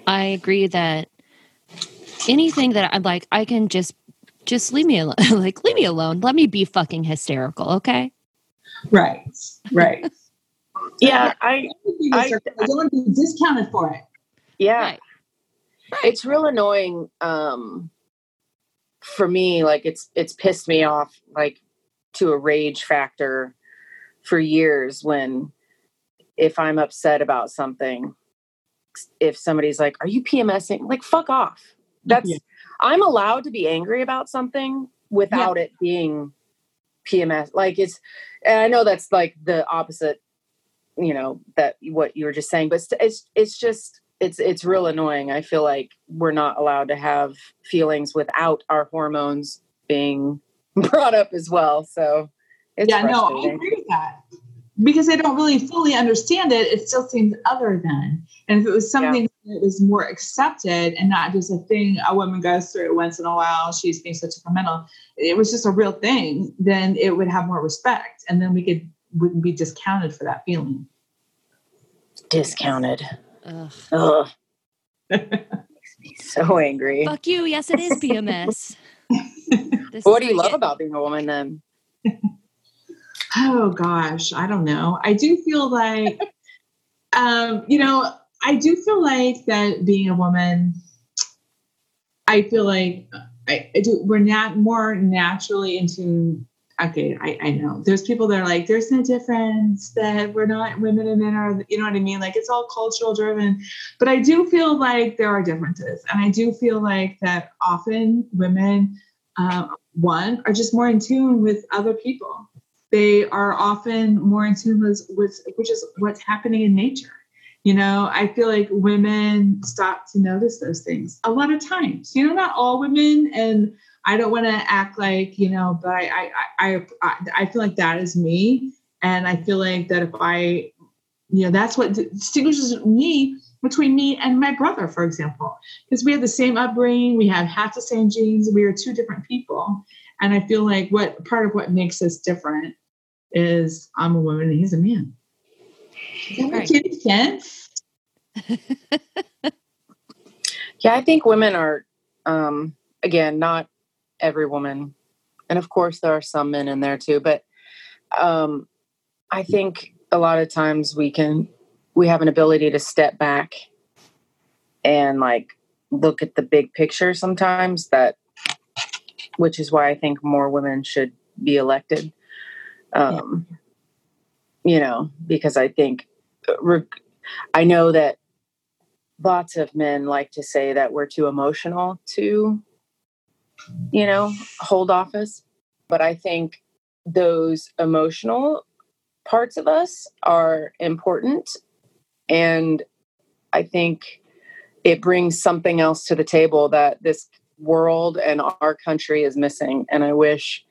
I agree that anything that I'm like, I can just just leave me alone. like leave me alone. Let me be fucking hysterical, okay? Right. Right. Yeah, I I, I don't want to be discounted for it. Yeah. Right. It's real annoying um for me like it's it's pissed me off like to a rage factor for years when if I'm upset about something if somebody's like are you PMSing like fuck off. That's Yeah. I'm allowed to be angry about something without it being PMS like it's and I know that's like the opposite you know that what you were just saying but it's, it's just it's it's real annoying i feel like we're not allowed to have feelings without our hormones being brought up as well so it's yeah, no, I agree with that. Because they don't really fully understand it, it still seems other than. And if it was something that was more accepted and not just a thing a woman goes through once in a while, she's being so temperamental, it was just a real thing, then it would have more respect. And then we could wouldn't be discounted for that feeling. discounted Ugh. Ugh. makes me so angry Fuck you. Yes, it is PMS. This what is do you love get- about being a woman then Oh gosh, I don't know. I do feel like, um, you know, I do feel like that being a woman, I feel like I, I do. We're not more naturally into. Okay, I, I know. There's people that are like, there's no difference that we're not women and men are. You know what I mean? Like it's all cultural driven, but I do feel like there are differences, and I do feel like that often women, uh, one, are just more in tune with other people. They are often more in tune with, with which is what's happening in nature. You know i feel like women stop to notice those things a lot of times. You know not all women and i don't want to act like you know but I, I i i i feel like that is me and i feel like that if i you know that's what distinguishes me between me and my brother for example because we have the same upbringing we have half the same genes we are two different people and I feel like what part of what makes us different is I'm a woman and he's a man. That Right. makes any sense. Yeah, I think women are, um, again, not every woman, and of course there are some men in there too. But um, I think a lot of times we can we have an ability to step back and like look at the big picture sometimes. That, which is why I think more women should be elected. Um, You know, because I think, uh, I know that lots of men like to say that we're too emotional to you know hold office. But i think those emotional parts of us are important. And i think it brings something else to the table that this world and our country is missing. And i wish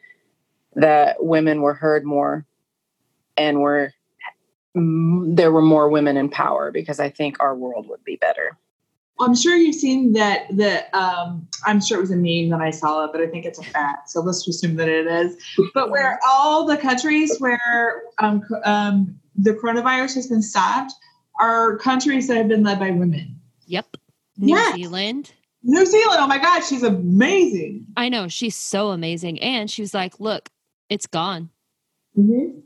that women were heard more and were there were more women in power because I think our world would be better. I'm sure you've seen that. The um, I'm sure it was a meme that I saw it, but I think it's a fact. So let's assume that it is. But where all the countries where um, um, the coronavirus has been stopped are countries that have been led by women. Yep. New Yes. Zealand. New Zealand. Oh my God, she's amazing. I know she's so amazing, and she was like, "Look, it's gone. Mm-hmm.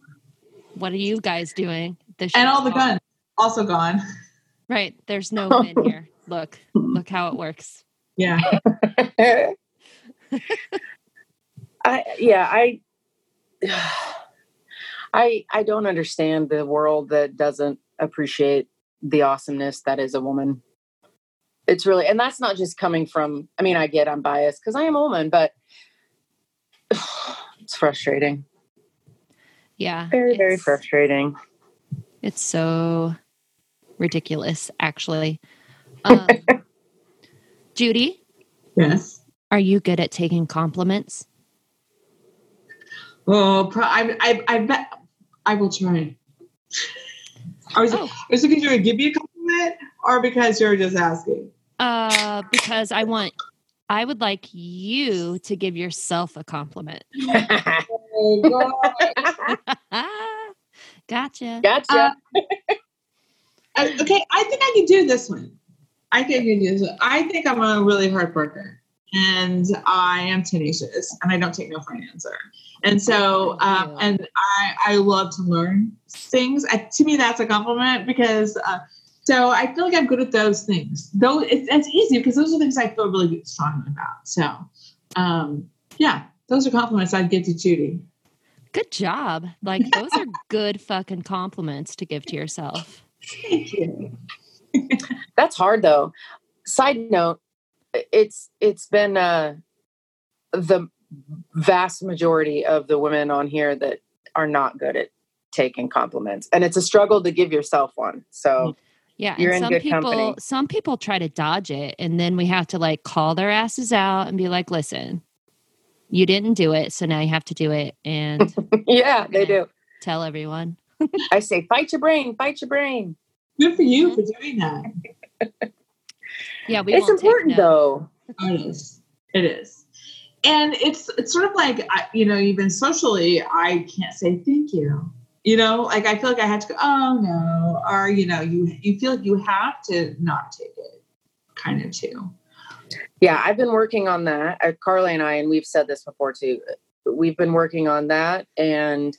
What are you guys doing?" And all the gone." guns also gone. Right. There's no men here. Look, look how it works. Yeah. I yeah, I I I don't understand the world that doesn't appreciate the awesomeness that is a woman. It's really and that's not just coming from I mean I get I'm biased cuz I am a woman, but it's frustrating. Yeah. Very very frustrating. It's so ridiculous, actually. Um, Judy, Yes. are you good at taking compliments? Oh, pro- I, I, I bet I will try. I was, Oh. I was looking to give you a compliment or because you're just asking. Uh, because I want, I would like you to give yourself a compliment. Oh, gotcha. gotcha. Uh, okay, I think I can do this one. I think can do. I think I'm a really hard worker, and I am tenacious, and I don't take no for an answer. And so, um, and I, I love to learn things. I, to me, that's a compliment because. Uh, so I feel like I'm good at those things. Though it's, it's easy because those are things I feel really strong about. So, um, yeah, those are compliments I'd give to Judy. Good job. Like, those are good fucking compliments to give to yourself. Thank you. That's hard though. Side note, it's it's been uh the vast majority of the women on here that are not good at taking compliments. And it's a struggle to give yourself one. So Yeah, You're and in some good people company. some people try to dodge it and then we have to like call their asses out and be like, "Listen, you didn't do it, so now you have to do it and yeah, they do. tell everyone." I say fight your brain, fight your brain. Good for you for doing that. Yeah, we it's important though. It is. It is. And it's it's sort of like you know, even socially, I can't say thank you. You know, like I feel like I had to go, oh no, or you know, you you feel like you have to not take it, kind of too. Yeah, I've been working on that. Uh, Carly and I, and we've said this before too. We've been working on that and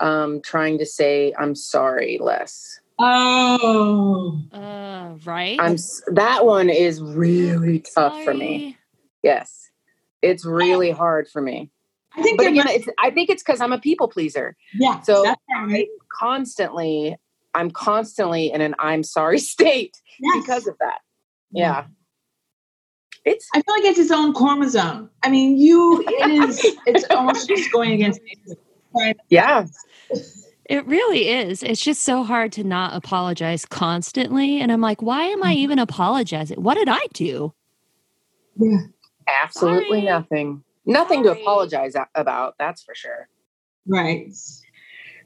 um, trying to say I'm sorry less. Oh, Uh, right? I'm that one is really tough for me. Yes, it's really hard for me. I think But again, must- it's, I think it's because I'm a people pleaser. yeah. So that's I'm right. constantly, I'm constantly in an I'm sorry state Yes. because of that. Yeah, it's I feel like it's its own chromosome. I mean, you it is. It's almost just going against. nature. Right. yeah, It really is. It's just so hard to not apologize constantly and I'm like, "Why am Mm-hmm. I even apologizing? What did I do?" Yeah. absolutely Sorry. nothing, nothing to apologize about. That's for sure. Right.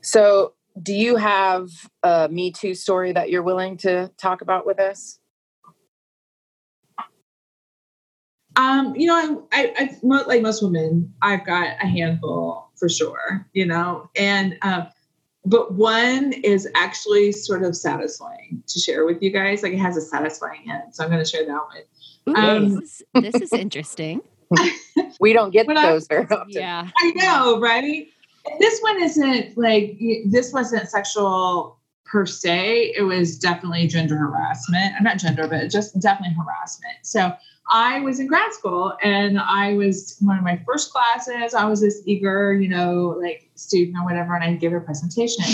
So, do you have a Me Too story that you're willing to talk about with us? Um, you know, I, I, I like most women, I've got a handful for sure. You know, and um, but one is actually sort of satisfying to share with you guys. Like it has a satisfying end. So I'm going to share that one. Ooh, Um, this, is, this is interesting. We don't get When I- those very often. yeah. I know, right? And this one isn't like this wasn't sexual per se. It was definitely gender harassment. I'm not gender, but just definitely harassment. So I was in grad school and I was one of my first classes. I was this eager, you know, like student or whatever, and I gave a presentation.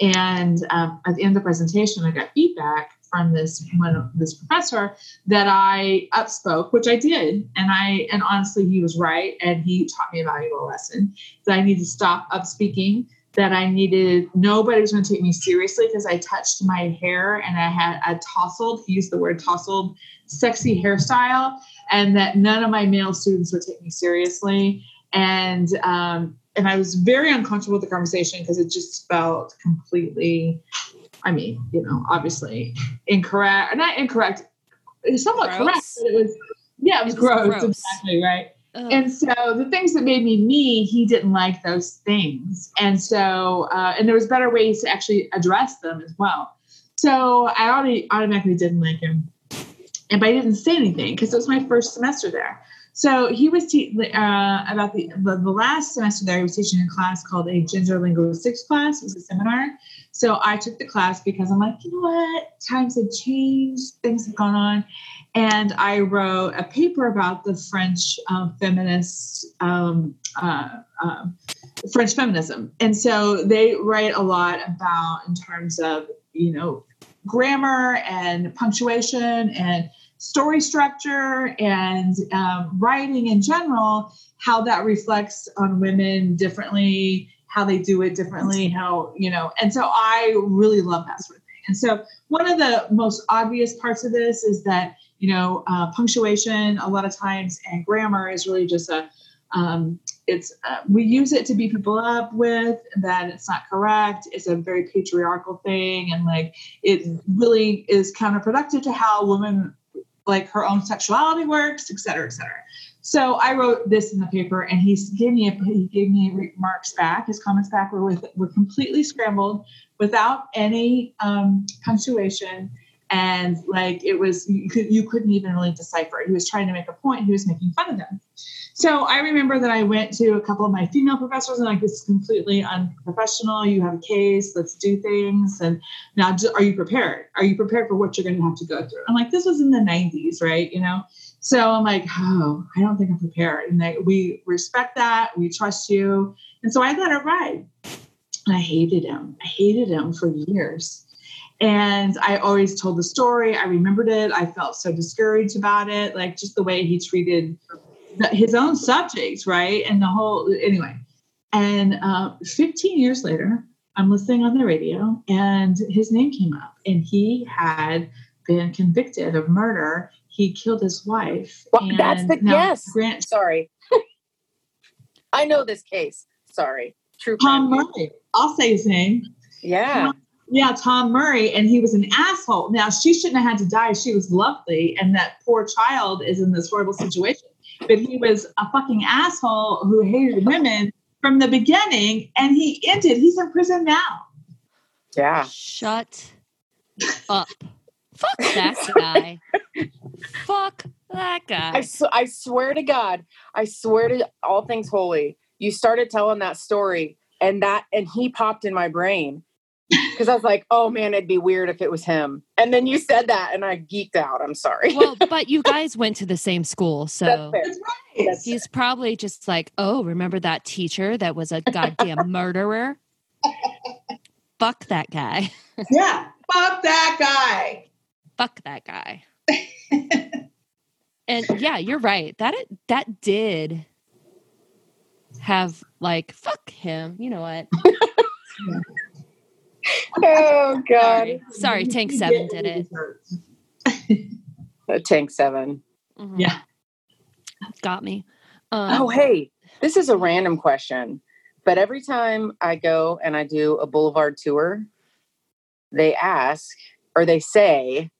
And um, at the end of the presentation, I got feedback from this one this professor that I upspoke, which I did, and I and honestly, he was right, and he taught me a valuable lesson that I need to stop upspeaking. That I needed nobody was going to take me seriously because I touched my hair and I had a tousled. He used the word tousled, sexy hairstyle, and that none of my male students would take me seriously. And um, and I was very uncomfortable with the conversation because it just felt completely. I mean, you know, obviously incorrect, not incorrect, somewhat Gross. correct, but it was, yeah, it was, It was gross, gross. exactly right. Ugh. And so the things that made me me, he didn't like those things, and so uh, and there was better ways to actually address them as well. So I already automatically didn't like him, and but I didn't say anything because it was my first semester there. So he was te- uh, about the, the the last semester there. He was teaching a class called a gender linguistics class. It was a seminar. So I took the class because I'm like, you know what? Times have changed. Things have gone on, and I wrote a paper about the French uh, feminist. Um, uh, um, French feminism. And so they write a lot about in terms of, you know, grammar and punctuation and story structure and um, writing in general, how that reflects on women differently, how they do it differently, how, you know, and so I really love that sort of thing. And so one of the most obvious parts of this is that, you know, uh, punctuation a lot of times and grammar is really just a, um, it's uh, we use it to beat people up with that it's not correct it's a very patriarchal thing and like it really is counterproductive to how women like her own sexuality works et cetera et cetera. So i wrote this in the paper and he gave me a, he gave me remarks back. His comments back were with were completely scrambled without any um, punctuation and like it was you, could, you couldn't even really decipher he was trying to make a point he was making fun of them so I remember that I went to a couple of my female professors and like is completely unprofessional. You have a case, let's do things. And now, are you prepared? Are you prepared for what you're going to have to go through? I'm like, this was in the 90s, right? You know. So I'm like, oh, I don't think I'm prepared. And they, we respect that. We trust you. And so I let it ride. And I hated him. I hated him for years. And I always told the story. I remembered it. I felt so discouraged about it, like just the way he treated his own subjects, right? And the whole, anyway. And uh, 15 years later, I'm listening on the radio and his name came up and he had been convicted of murder. He killed his wife. Well, that's the- yes. Grant Sorry. I know this case. Sorry. True. Tom crime. Murray. I'll say his name. Yeah. Yeah, Tom Murray, and he was an asshole. Now she shouldn't have had to die. She was lovely, and that poor child is in this horrible situation. But he was a fucking asshole who hated women from the beginning, and he ended. He's in prison now. Yeah. Shut up. Fuck that guy. Fuck that I, guy. I swear to God, I swear to all things holy, you started telling that story and that, and he popped in my brain because I was like, oh man, it'd be weird if it was him. And then you said that and I geeked out. I'm sorry. Well, but you guys went to the same school, so. That's. That's- he's probably just like, oh, remember that teacher that was a goddamn murderer? Fuck that guy. Yeah, fuck that guy. Fuck that guy. and yeah, you're right. That it, that did have like fuck him. You know what? Oh God. Sorry, sorry. Tank Seven did it. Tank seven. Mhm. Yeah. got me. Um, Oh, hey, this is a random question, but every time I go and I do a boulevard tour, they ask or they say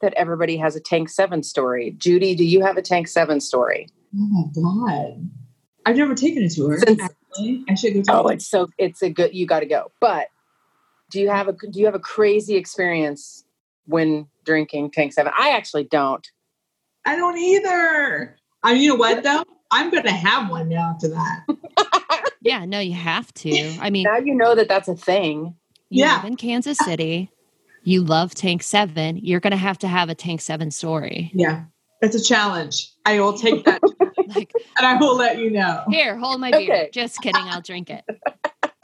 that everybody has a Tank 7 story. Judy, do you have a Tank 7 story? Oh my god, I've never taken a tour. Since- Actually, I should go. Take Oh, one. it's so it's a good you got to go. But do you have a do you have a crazy experience when drinking Tank Seven? I actually don't. I don't either. I mean, you know what though? I'm going to have one now after that. Yeah, no, you have to. I mean, now you know that that's a thing. you Yeah. live in Kansas City. You love Tank Seven. You're going to have to have a Tank Seven story. Yeah, it's a challenge. I will take that Like, and I will let you know. here, hold my beer. Okay. Just kidding. I'll drink it.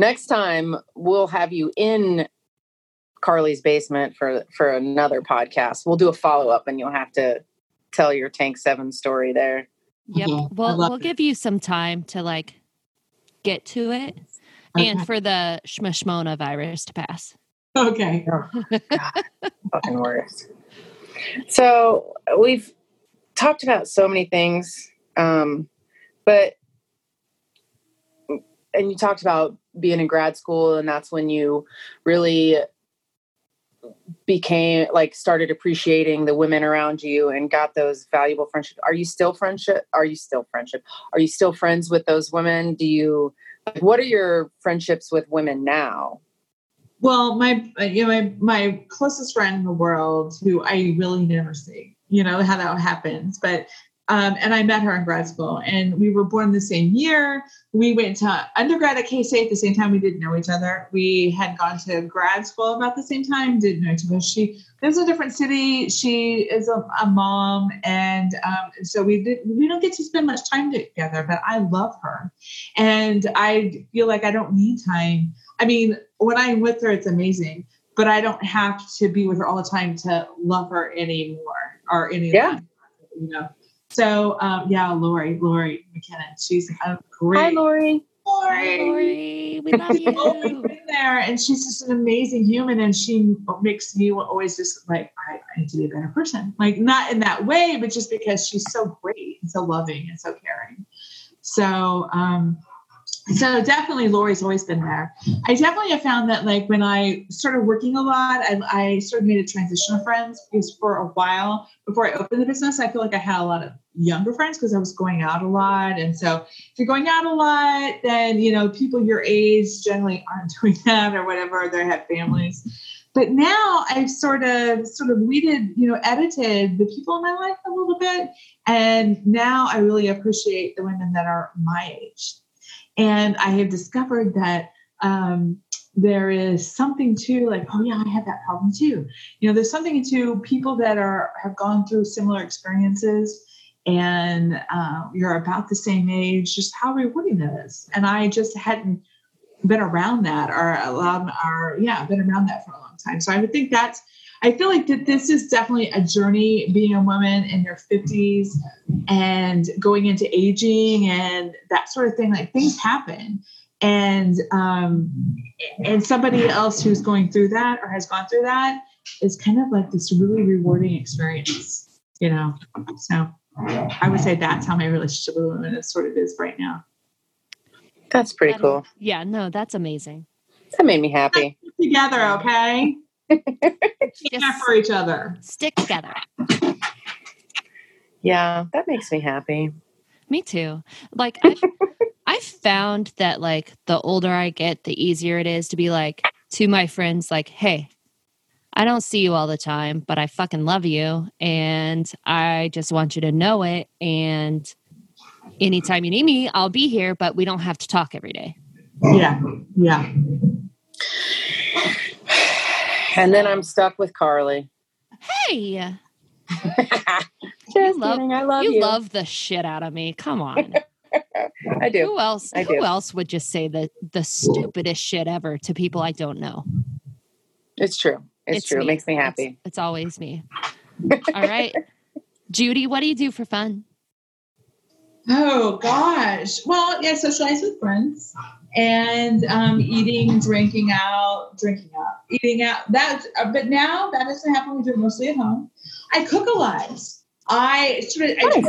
Next time we'll have you in Carly's basement for for another podcast. We'll do a follow up, and you'll have to tell your Tank Seven story there. Yep. Mhm. I We'll it. give you some time to like get to it and for the Shmishmona virus to pass. Okay. fucking worst. So we've talked about so many things, um, but and you talked about being in grad school, and that's when you really became like started appreciating the women around you and got those valuable friendships. Are you still friendship? Are you still friendship? Are you still friends with those women? Do you? Like, what are your friendships with women now? Well, my uh, you know my my closest friend in the world, who I really never see, you know how that happens, but um, and I met her in grad school, and we were born the same year. We went to undergrad at K State at the same time. We didn't know each other. We had gone to grad school about the same time. Didn't know each other. She lives in a different city. She is a, a mom, and um, so we did. We don't get to spend much time together, but I love her, and I feel like I don't need time. I mean, when I'm with her, it's amazing, but I don't have to be with her all the time to love her anymore or any. Yeah. You know. So um, yeah, Lori, Lori McKinnon, she's a great. Hi, Lori. Lori. Lori, we love She's always you. been there, and she's just an amazing human, and she makes me always just like I, I need to be a better person. Like not in that way, but just because she's so great and so loving and so caring. So um, so definitely Lori's always been there. I definitely have found that like when I started working a lot, I, I sort of made a transition of friends because for a while before I opened the business, I feel like I had a lot of younger friends because I was going out a lot. And so if you're going out a lot, then you know, people your age generally aren't doing that or whatever, they have families. But now I've sort of sort of weeded, you know, edited the people in my life a little bit. And now I really appreciate the women that are my age. And I have discovered that um, there is something to like, oh yeah, I have that problem too. You know, there's something to people that are have gone through similar experiences and uh, you're about the same age, just how rewarding that is. And I just hadn't been around that or allowed or yeah, been around that for a long time. So I would think that's I feel like that this is definitely a journey being a woman in your 50s and going into aging and that sort of thing. Like things happen. And um and somebody else who's going through that or has gone through that is kind of like this really rewarding experience, you know. So I would say that's how my relationship with women is sort of is right now. That's pretty That- cool. Yeah, no, that's amazing. That made me happy. Together, okay? Care for each other. stick together. Yeah, that makes me happy. Me too. Like I've, I've found that like the older I get, the easier it is to be like to my friends, like, hey, I don't see you all the time, but I fucking love you. And I just want you to know it. And anytime you need me, I'll be here, but we don't have to talk every day. Yeah. Yeah. And then I'm stuck with Carly. Hey, Just love- kidding. I love you, you. love the shit out of me. Come on. I do. Who else I who do. else would just say the the stupidest shit ever to people I don't know? It's true. It's, true. me. It makes me It's- happy. It's, always me. All right. Judy, what do you do for fun? Oh gosh. Well, yeah, socialize with friends and um, eating, drinking out, drinking out, eating out. That, uh, but now that doesn't happen. We do it mostly at home. I cook a lot. I sort of, I,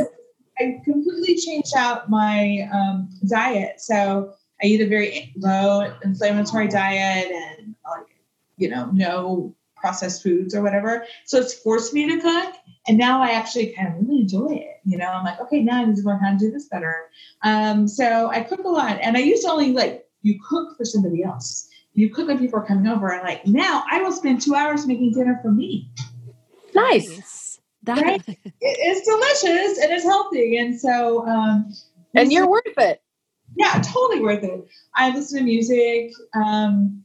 I completely changed out my um, diet. So I eat a very low inflammatory diet and like, you know, no processed foods or whatever. So it's forced me to cook. And now I actually kind of really enjoy it. You know, I'm like, okay, now I need to learn how to do this better. Um, so I cook a lot, and I used to only like you cook for somebody else. you cook when people are coming over, and like now I will spend two hours making dinner for me. Nice. That, Right? It- it's delicious and it's healthy, and so um, And you're is- worth it. yeah, totally worth it. I listen to music. Um,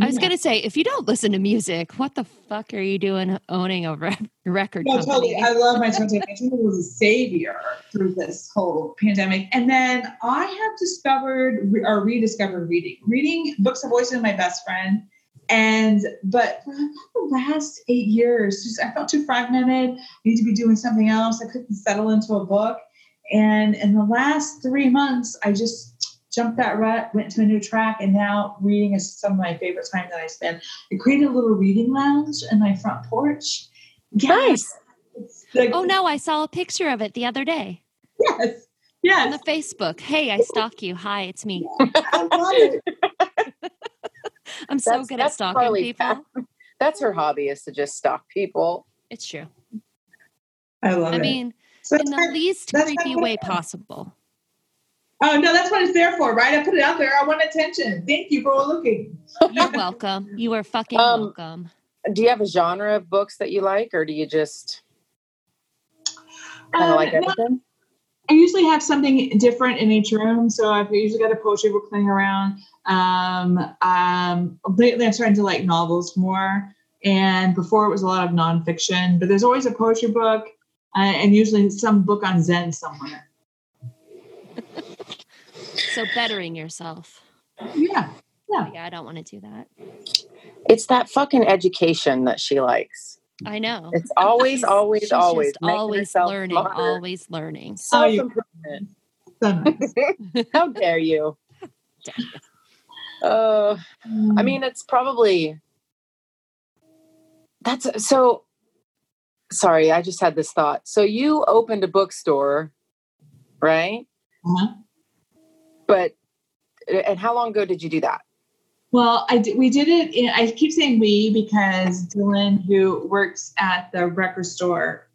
I was gonna say, if you don't listen to music, what the fuck are you doing owning a re- record No, company? totally. I love my Tony. My Tony was a savior through this whole pandemic. And then I have discovered or rediscovered reading. Reading books have always been my best friend. And but for the last eight years, just I felt too fragmented. I need to be doing something else. I couldn't settle into a book. And in the last three months, I just jumped that rut, went to a new track, and now reading is some of my favorite time that I spend. I created a little reading lounge in my front porch. Nice. Like- oh no, I saw a picture of it the other day Yes. on Yes. the Facebook. Hey, I stalk you. Hi, it's me. I love it. I'm so That's- good at stalking Carly's people. path. That's her hobby is to just stalk people. It's true. I love I it. I mean, So in the least creepy way possible. Oh no, that's what it's there for, right? I put it out there. I want attention. Thank you for looking. You're welcome. You are fucking Um, welcome. Do you have a genre of books that you like, or do you just kind of Um, like no, everything? I usually have something different in each room. So I've usually got a poetry book playing around. Um, um, lately, I'm starting to like novels more. And before it was a lot of nonfiction, but there's always a poetry book uh, and usually some book on Zen somewhere. So bettering yourself. Yeah. Yeah. Yeah, I don't want to do that. It's that fucking education that she likes. I know. It's always, She's- always, she's always, just always learning, smarter. always learning. Oh, Self-improvement. So. How dare you? Uh, I mean, it's probably that's so. Sorry, I just had this thought. So you opened a bookstore, right? Uh-huh. But and how long ago did you do that? Well, I did, we did it. In, I keep saying we because Dylan, who works at the record store,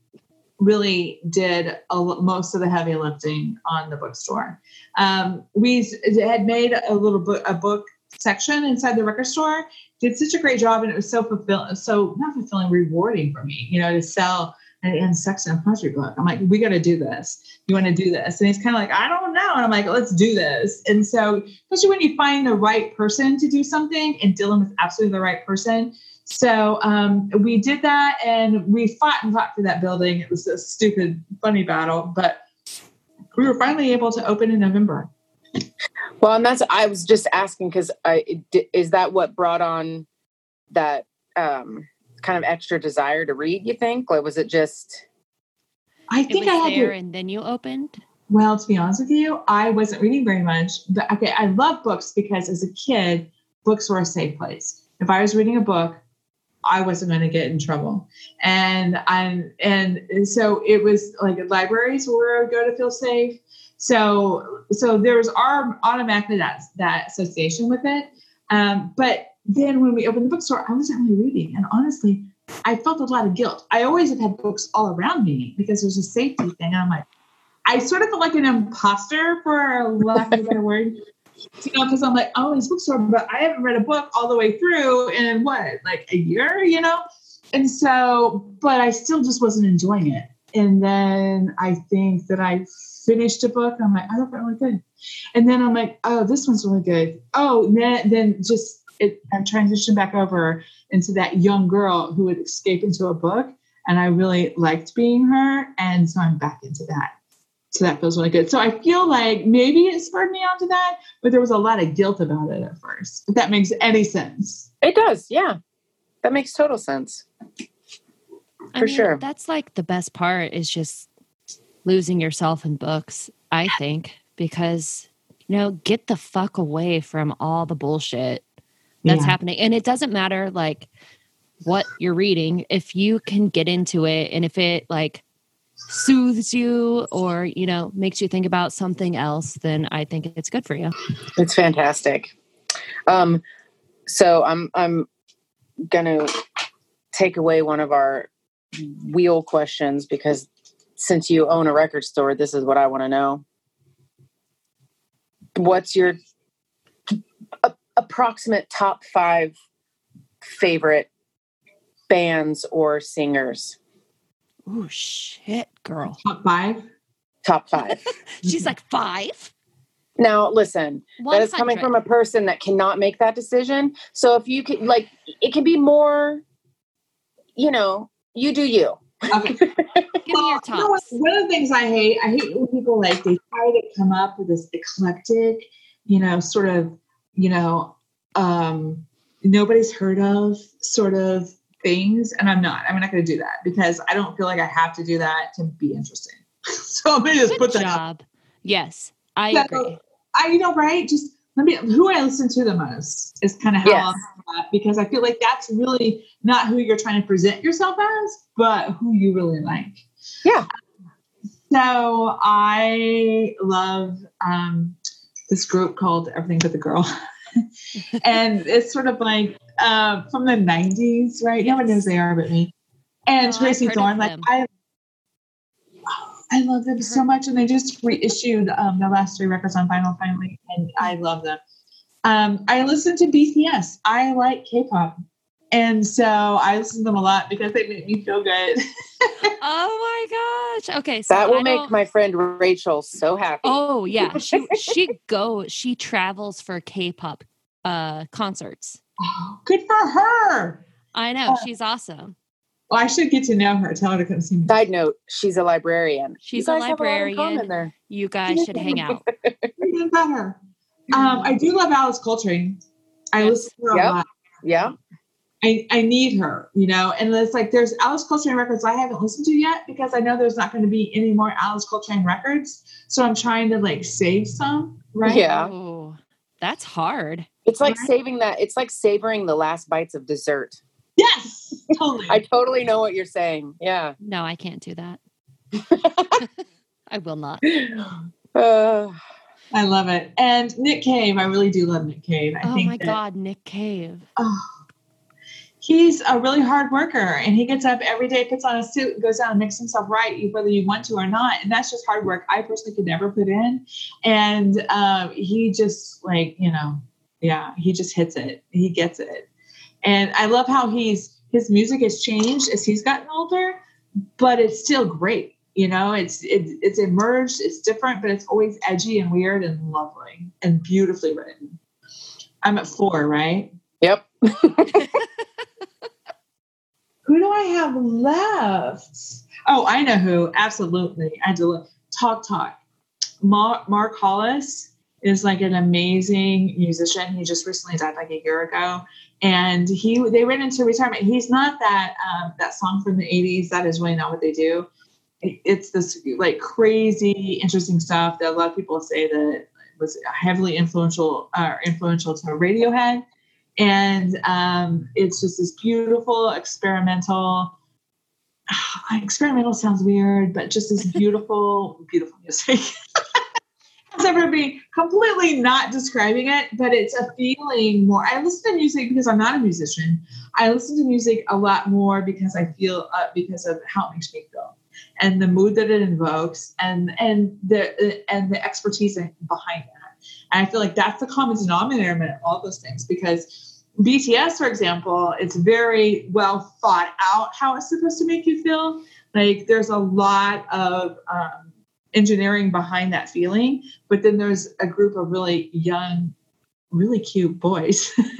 really did a, most of the heavy lifting on the bookstore. Um, we had made a little book, a book section inside the record store. Did such a great job, and it was so fulfilling, so not fulfilling, rewarding for me. You know, to sell an and sex and pleasure book. I'm like, we got to do this. You want to do this? And he's kind of like, I don't know. And I'm like, let's do this. And so, especially when you find the right person to do something, and Dylan was absolutely the right person. So um, we did that, and we fought and fought for that building. It was a stupid, funny battle, but we were finally able to open in November. Well, and that's I was just asking because I is that what brought on that um, kind of extra desire to read? You think, like, was it just? I It think was I had there to. and then you opened. Well, to be honest with you, I wasn't reading very much. But okay, I love books because as a kid, books were a safe place. If I was reading a book, I wasn't going to get in trouble. And I'm and so it was like libraries were where I would go to feel safe. So so there was our automatically that that association with it. Um, but then when we opened the bookstore, I wasn't really reading. And honestly, I felt a lot of guilt. I always have had books all around me because there's a safety thing. And I'm like, I sort of felt like an imposter, for lack of a better word. You know, because I'm like, oh, this bookstore, but I haven't read a book all the way through in what, like a year, you know? And so, but I still just wasn't enjoying it. And then I think that I finished a book. I'm like, oh, I don't feel really good. And then I'm like, oh, this one's really good. Oh, then, then just it, I transitioned back over into that young girl who would escape into a book. And I really liked being her. And so I'm back into that. So that feels really good. So I feel like maybe it spurred me onto that, but there was a lot of guilt about it at first, if that makes any sense. It does, yeah. That makes total sense. I For mean, sure. That's like the best part is just losing yourself in books, I think, because you know, get the fuck away from all the bullshit that's Yeah. happening. And it doesn't matter like what you're reading, if you can get into it and if it like soothes you or, you know, makes you think about something else, then I think it's good for you. It's fantastic. Um, so I'm I'm gonna take away one of our wheel questions because since you own a record store, this is what I want to know. What's your approximate top five favorite bands or singers. Oh shit, girl. Top five. Top five. She's like five. now, listen, that is coming from a person that cannot make that decision. So if you can, like, it can be more, you know, you do you. Okay. Give me your Well, you know tops. One of the things I hate, I hate when people like they try to come up with this eclectic, you know, sort of, you know, um, nobody's heard of sort of things. And I'm not. I'm not going to do that because I don't feel like I have to do that to be interesting. so I'm going to just Good put that. Job. Yes, I So, agree. I, you know, right? Just let me. Who I listen to the most is kind of how Yes. Because I feel like that's really not who you're trying to present yourself as, but who you really like. Yeah. So I love um, this group called Everything But the Girl. and it's sort of like uh, from the 90s, right? No one knows they are but me. And Oh, Tracey Thorn, like. I I love them so much. And they just reissued um, the last three records on vinyl finally, and I love them. Um, I listen to BTS. I like K-pop. And so I listen to them a lot because they make me feel good. Oh my gosh. Okay, so That will make my friend Rachel so happy. Oh yeah, she she goes. She travels for K-pop uh concerts. Oh, good for her. I know Oh. she's awesome. Well, I should get to know her. Tell her to come see me. Side note, she's a librarian. She's a guys have lot in librarian. common there. You guys should hang out. Even better. Um, I do love Alice Coltrane. I Yes. listen to her Yep. a lot. Yeah. I, I need her, you know, and it's like there's Alice Coltrane records I haven't listened to yet because I know there's not going to be any more Alice Coltrane records. So I'm trying to like save some, right? Yeah. Oh, that's hard. It's like Right. saving that. It's like savoring the last bites of dessert. Yes, totally. I totally know what you're saying. Yeah. No, I can't do that. I will not. Uh, I love it. And Nick Cave, I really do love Nick Cave. I Oh think my that, god, Nick Cave. Oh, he's a really hard worker and he gets up every day, puts on a suit, goes out and makes himself right, whether you want to or not. And that's just hard work I personally could never put in. And um, he just like, you know, yeah, he just hits it. He gets it. And I love how he's his music has changed as he's gotten older, but it's still great. You know, it's it, it's emerged, it's different, but it's always edgy and weird and lovely and beautifully written. I'm at four, right? yep. Who do I have left? Oh, I know who. Absolutely. I do. Talk Talk. Mark, Hollis is like an amazing musician. He just recently died like a year ago, and he they went into retirement. He's not that um, that song from the '80s. That is really not what they do. It's this like crazy, interesting stuff that a lot of people say that was heavily influential uh, influential to Radiohead and um, it's just this beautiful experimental experimental sounds weird but just this beautiful beautiful music. As ever be completely not describing it but it's a feeling more i listen to music because i'm not a musician. I listen to music a lot more because i feel uh, because of how it makes me feel and the mood that it invokes and and the and the expertise behind that and I feel like that's the common denominator in all those things because BTS, for example, it's very well thought out how it's supposed to make you feel. Like there's a lot of um, engineering behind that feeling, but then there's a group of really young, really cute boys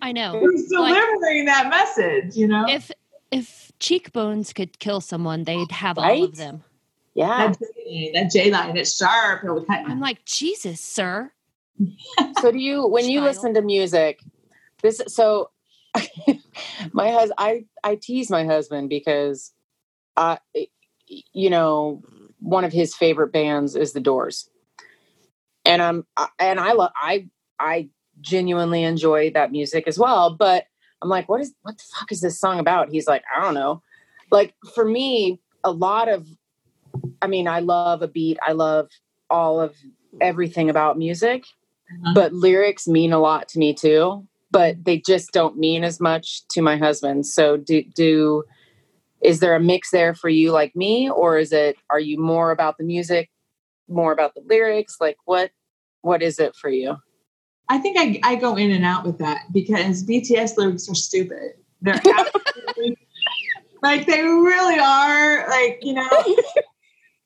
I know. who's Like- delivering that message, you know? If if cheekbones could kill someone, they'd have all of them. Yeah. that J, that J line, it's sharp. It would cut- I'm like, Jesus, sir. so do you when you Child. listen to music this so my husband i i tease my husband because uh you know one of his favorite bands is the doors and i'm and i love i i genuinely enjoy that music as well but i'm like what is what the fuck is this song about he's like i don't know like for me a lot of i mean i love a beat i love all of everything about music Uh-huh. but lyrics mean a lot to me too but they just don't mean as much to my husband so do do is there a mix there for you like me or is it are you more about the music more about the lyrics like what what is it for you I think I, I go in and out with that because BTS lyrics are stupid. They're absolutely like they really are like you know.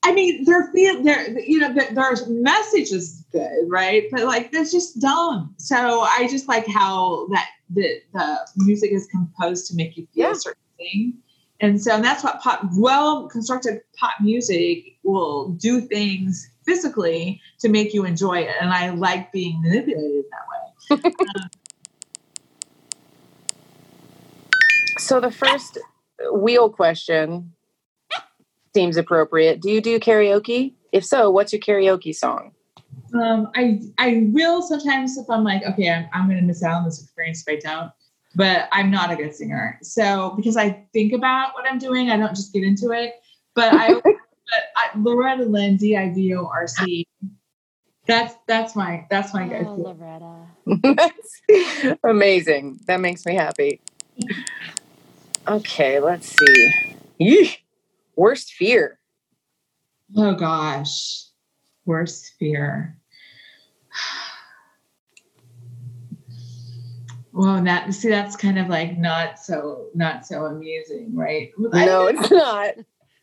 I mean, their feel, their you know, their, their message is good, right? But like, that's just dumb. So I just like how that the the music is composed to make you feel Yeah. a certain thing, and so that's what pop well constructed pop music will do things physically to make you enjoy it, and I like being manipulated that way. So the first wheel question seems appropriate. Do you do karaoke? If so, what's your karaoke song? Um, I I will sometimes if I'm like, okay, I'm, I'm going to miss out on this experience if I don't. But I'm not a good singer, so because I think about what I'm doing, I don't just get into it. But I, but I Loretta Lynn, D I V O R C. That's that's my that's my Oh, go-to. Loretta. That's amazing. That makes me happy. Okay, let's see. Yeesh. Worst fear. Oh gosh, worst fear. Well, that see, that's kind of like not so not so amusing, right? I- No, it's not.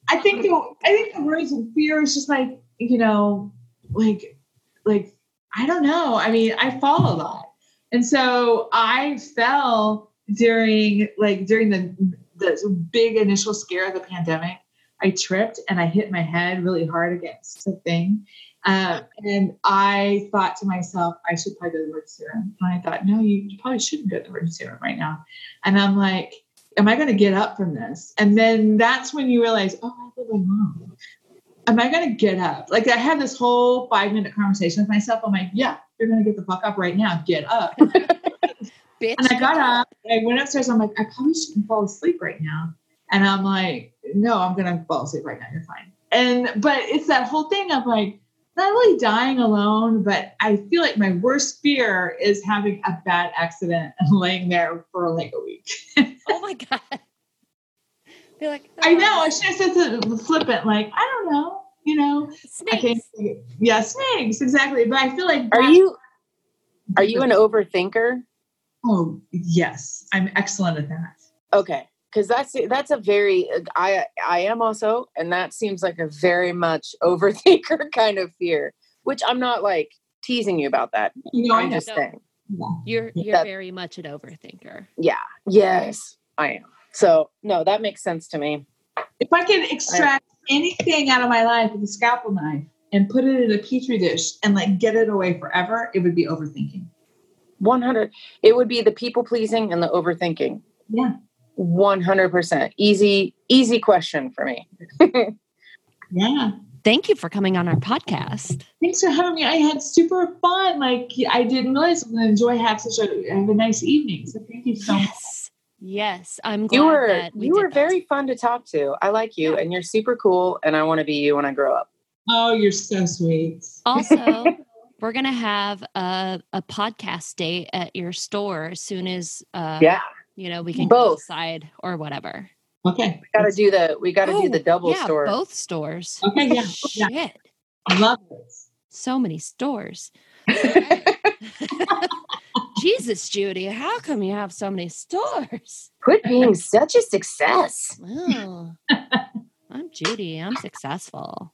I think the I think the words of fear is just like you know, like like I don't know. I mean, I fall a lot, and so I fell during like during the the big initial scare of the pandemic. I tripped and I hit my head really hard against the thing. Um, and I thought to myself, I should probably go to the emergency room. And I thought, no, you, you probably shouldn't go to the emergency room right now. And I'm like, am I going to get up from this? And then that's when you realize, oh, I live alone. Am I going to get up? Like I had this whole five minute conversation with myself. I'm like, yeah, you're going to get the fuck up right now. Get up. And I got up. I went upstairs. I'm like, I probably shouldn't fall asleep right now. And I'm like, no, I'm gonna fall asleep right now. You're fine. And but it's that whole thing of like not really dying alone, but I feel like my worst fear is having a bad accident and laying there for like a week. Oh my god. Be like, I oh. know. "Oh, I should have said to flippant, like, I don't know, you know. I snakes. yeah, snakes, exactly. But I feel like Are you are you an overthinker? Oh yes. I'm excellent at that. Okay, because that's that's a very uh, I I am also, and that seems like a very much overthinker kind of fear. Which I'm not like teasing you about that. You know, I I'm know. just saying. Yeah. You're you're That- very much an overthinker. Yeah. Yes, I am. So no, that makes sense to me. If I could extract anything out of my life with a scalpel knife and put it in a petri dish and like get it away forever, it would be overthinking. 100. It would be the people pleasing and the overthinking. Yeah. 100%. Easy, easy question for me. Yeah. Thank you for coming on our podcast. Thanks for having me. I had super fun. Like I didn't realize I was gonna enjoy have such a have a nice evening. So thank you so much. Yes. Yes. I'm glad You were that we you did were that. very fun to talk to. I like you and you're super cool and I want to be you when I grow up. Oh, you're so sweet. Also, we're gonna have a, a podcast date at your store as soon as uh Yeah. You know we can Both. side or whatever. Okay. We got to do the we got to do the Oh, double yeah, store. Both stores. Okay, yeah. yeah. Shit. I love this. So many stores. Jesus, Judy, how come you have so many stores? Quit being such a success. Oh, I'm Judy. I'm successful.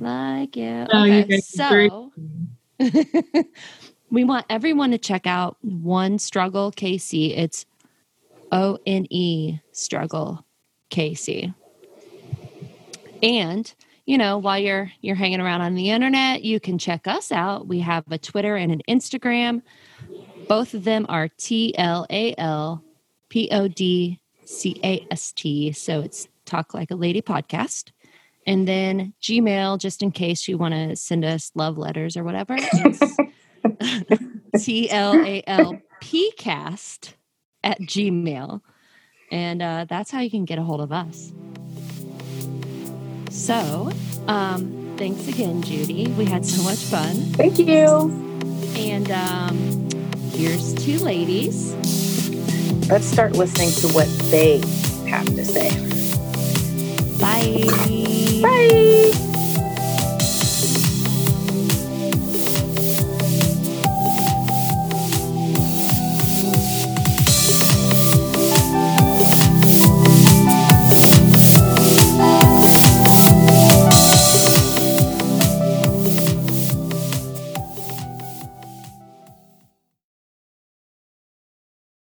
like you. Oh, you Okay, guys are very so we want everyone to check out One Struggle KC. It's O N E Struggle KC. And you know, while you're you're hanging around on the internet, you can check us out. We have a Twitter and an Instagram. Both of them are T L A L P O D C A S T. So it's Talk Like a Lady podcast. And then Gmail, just in case you want to send us love letters or whatever. T L A L P cast at Gmail. And uh, that's how you can get a hold of us. So, um, thanks again, Judy. We had so much fun. Thank you. And um, here's two ladies. Let's start listening to what they have to say. Bye. Bye.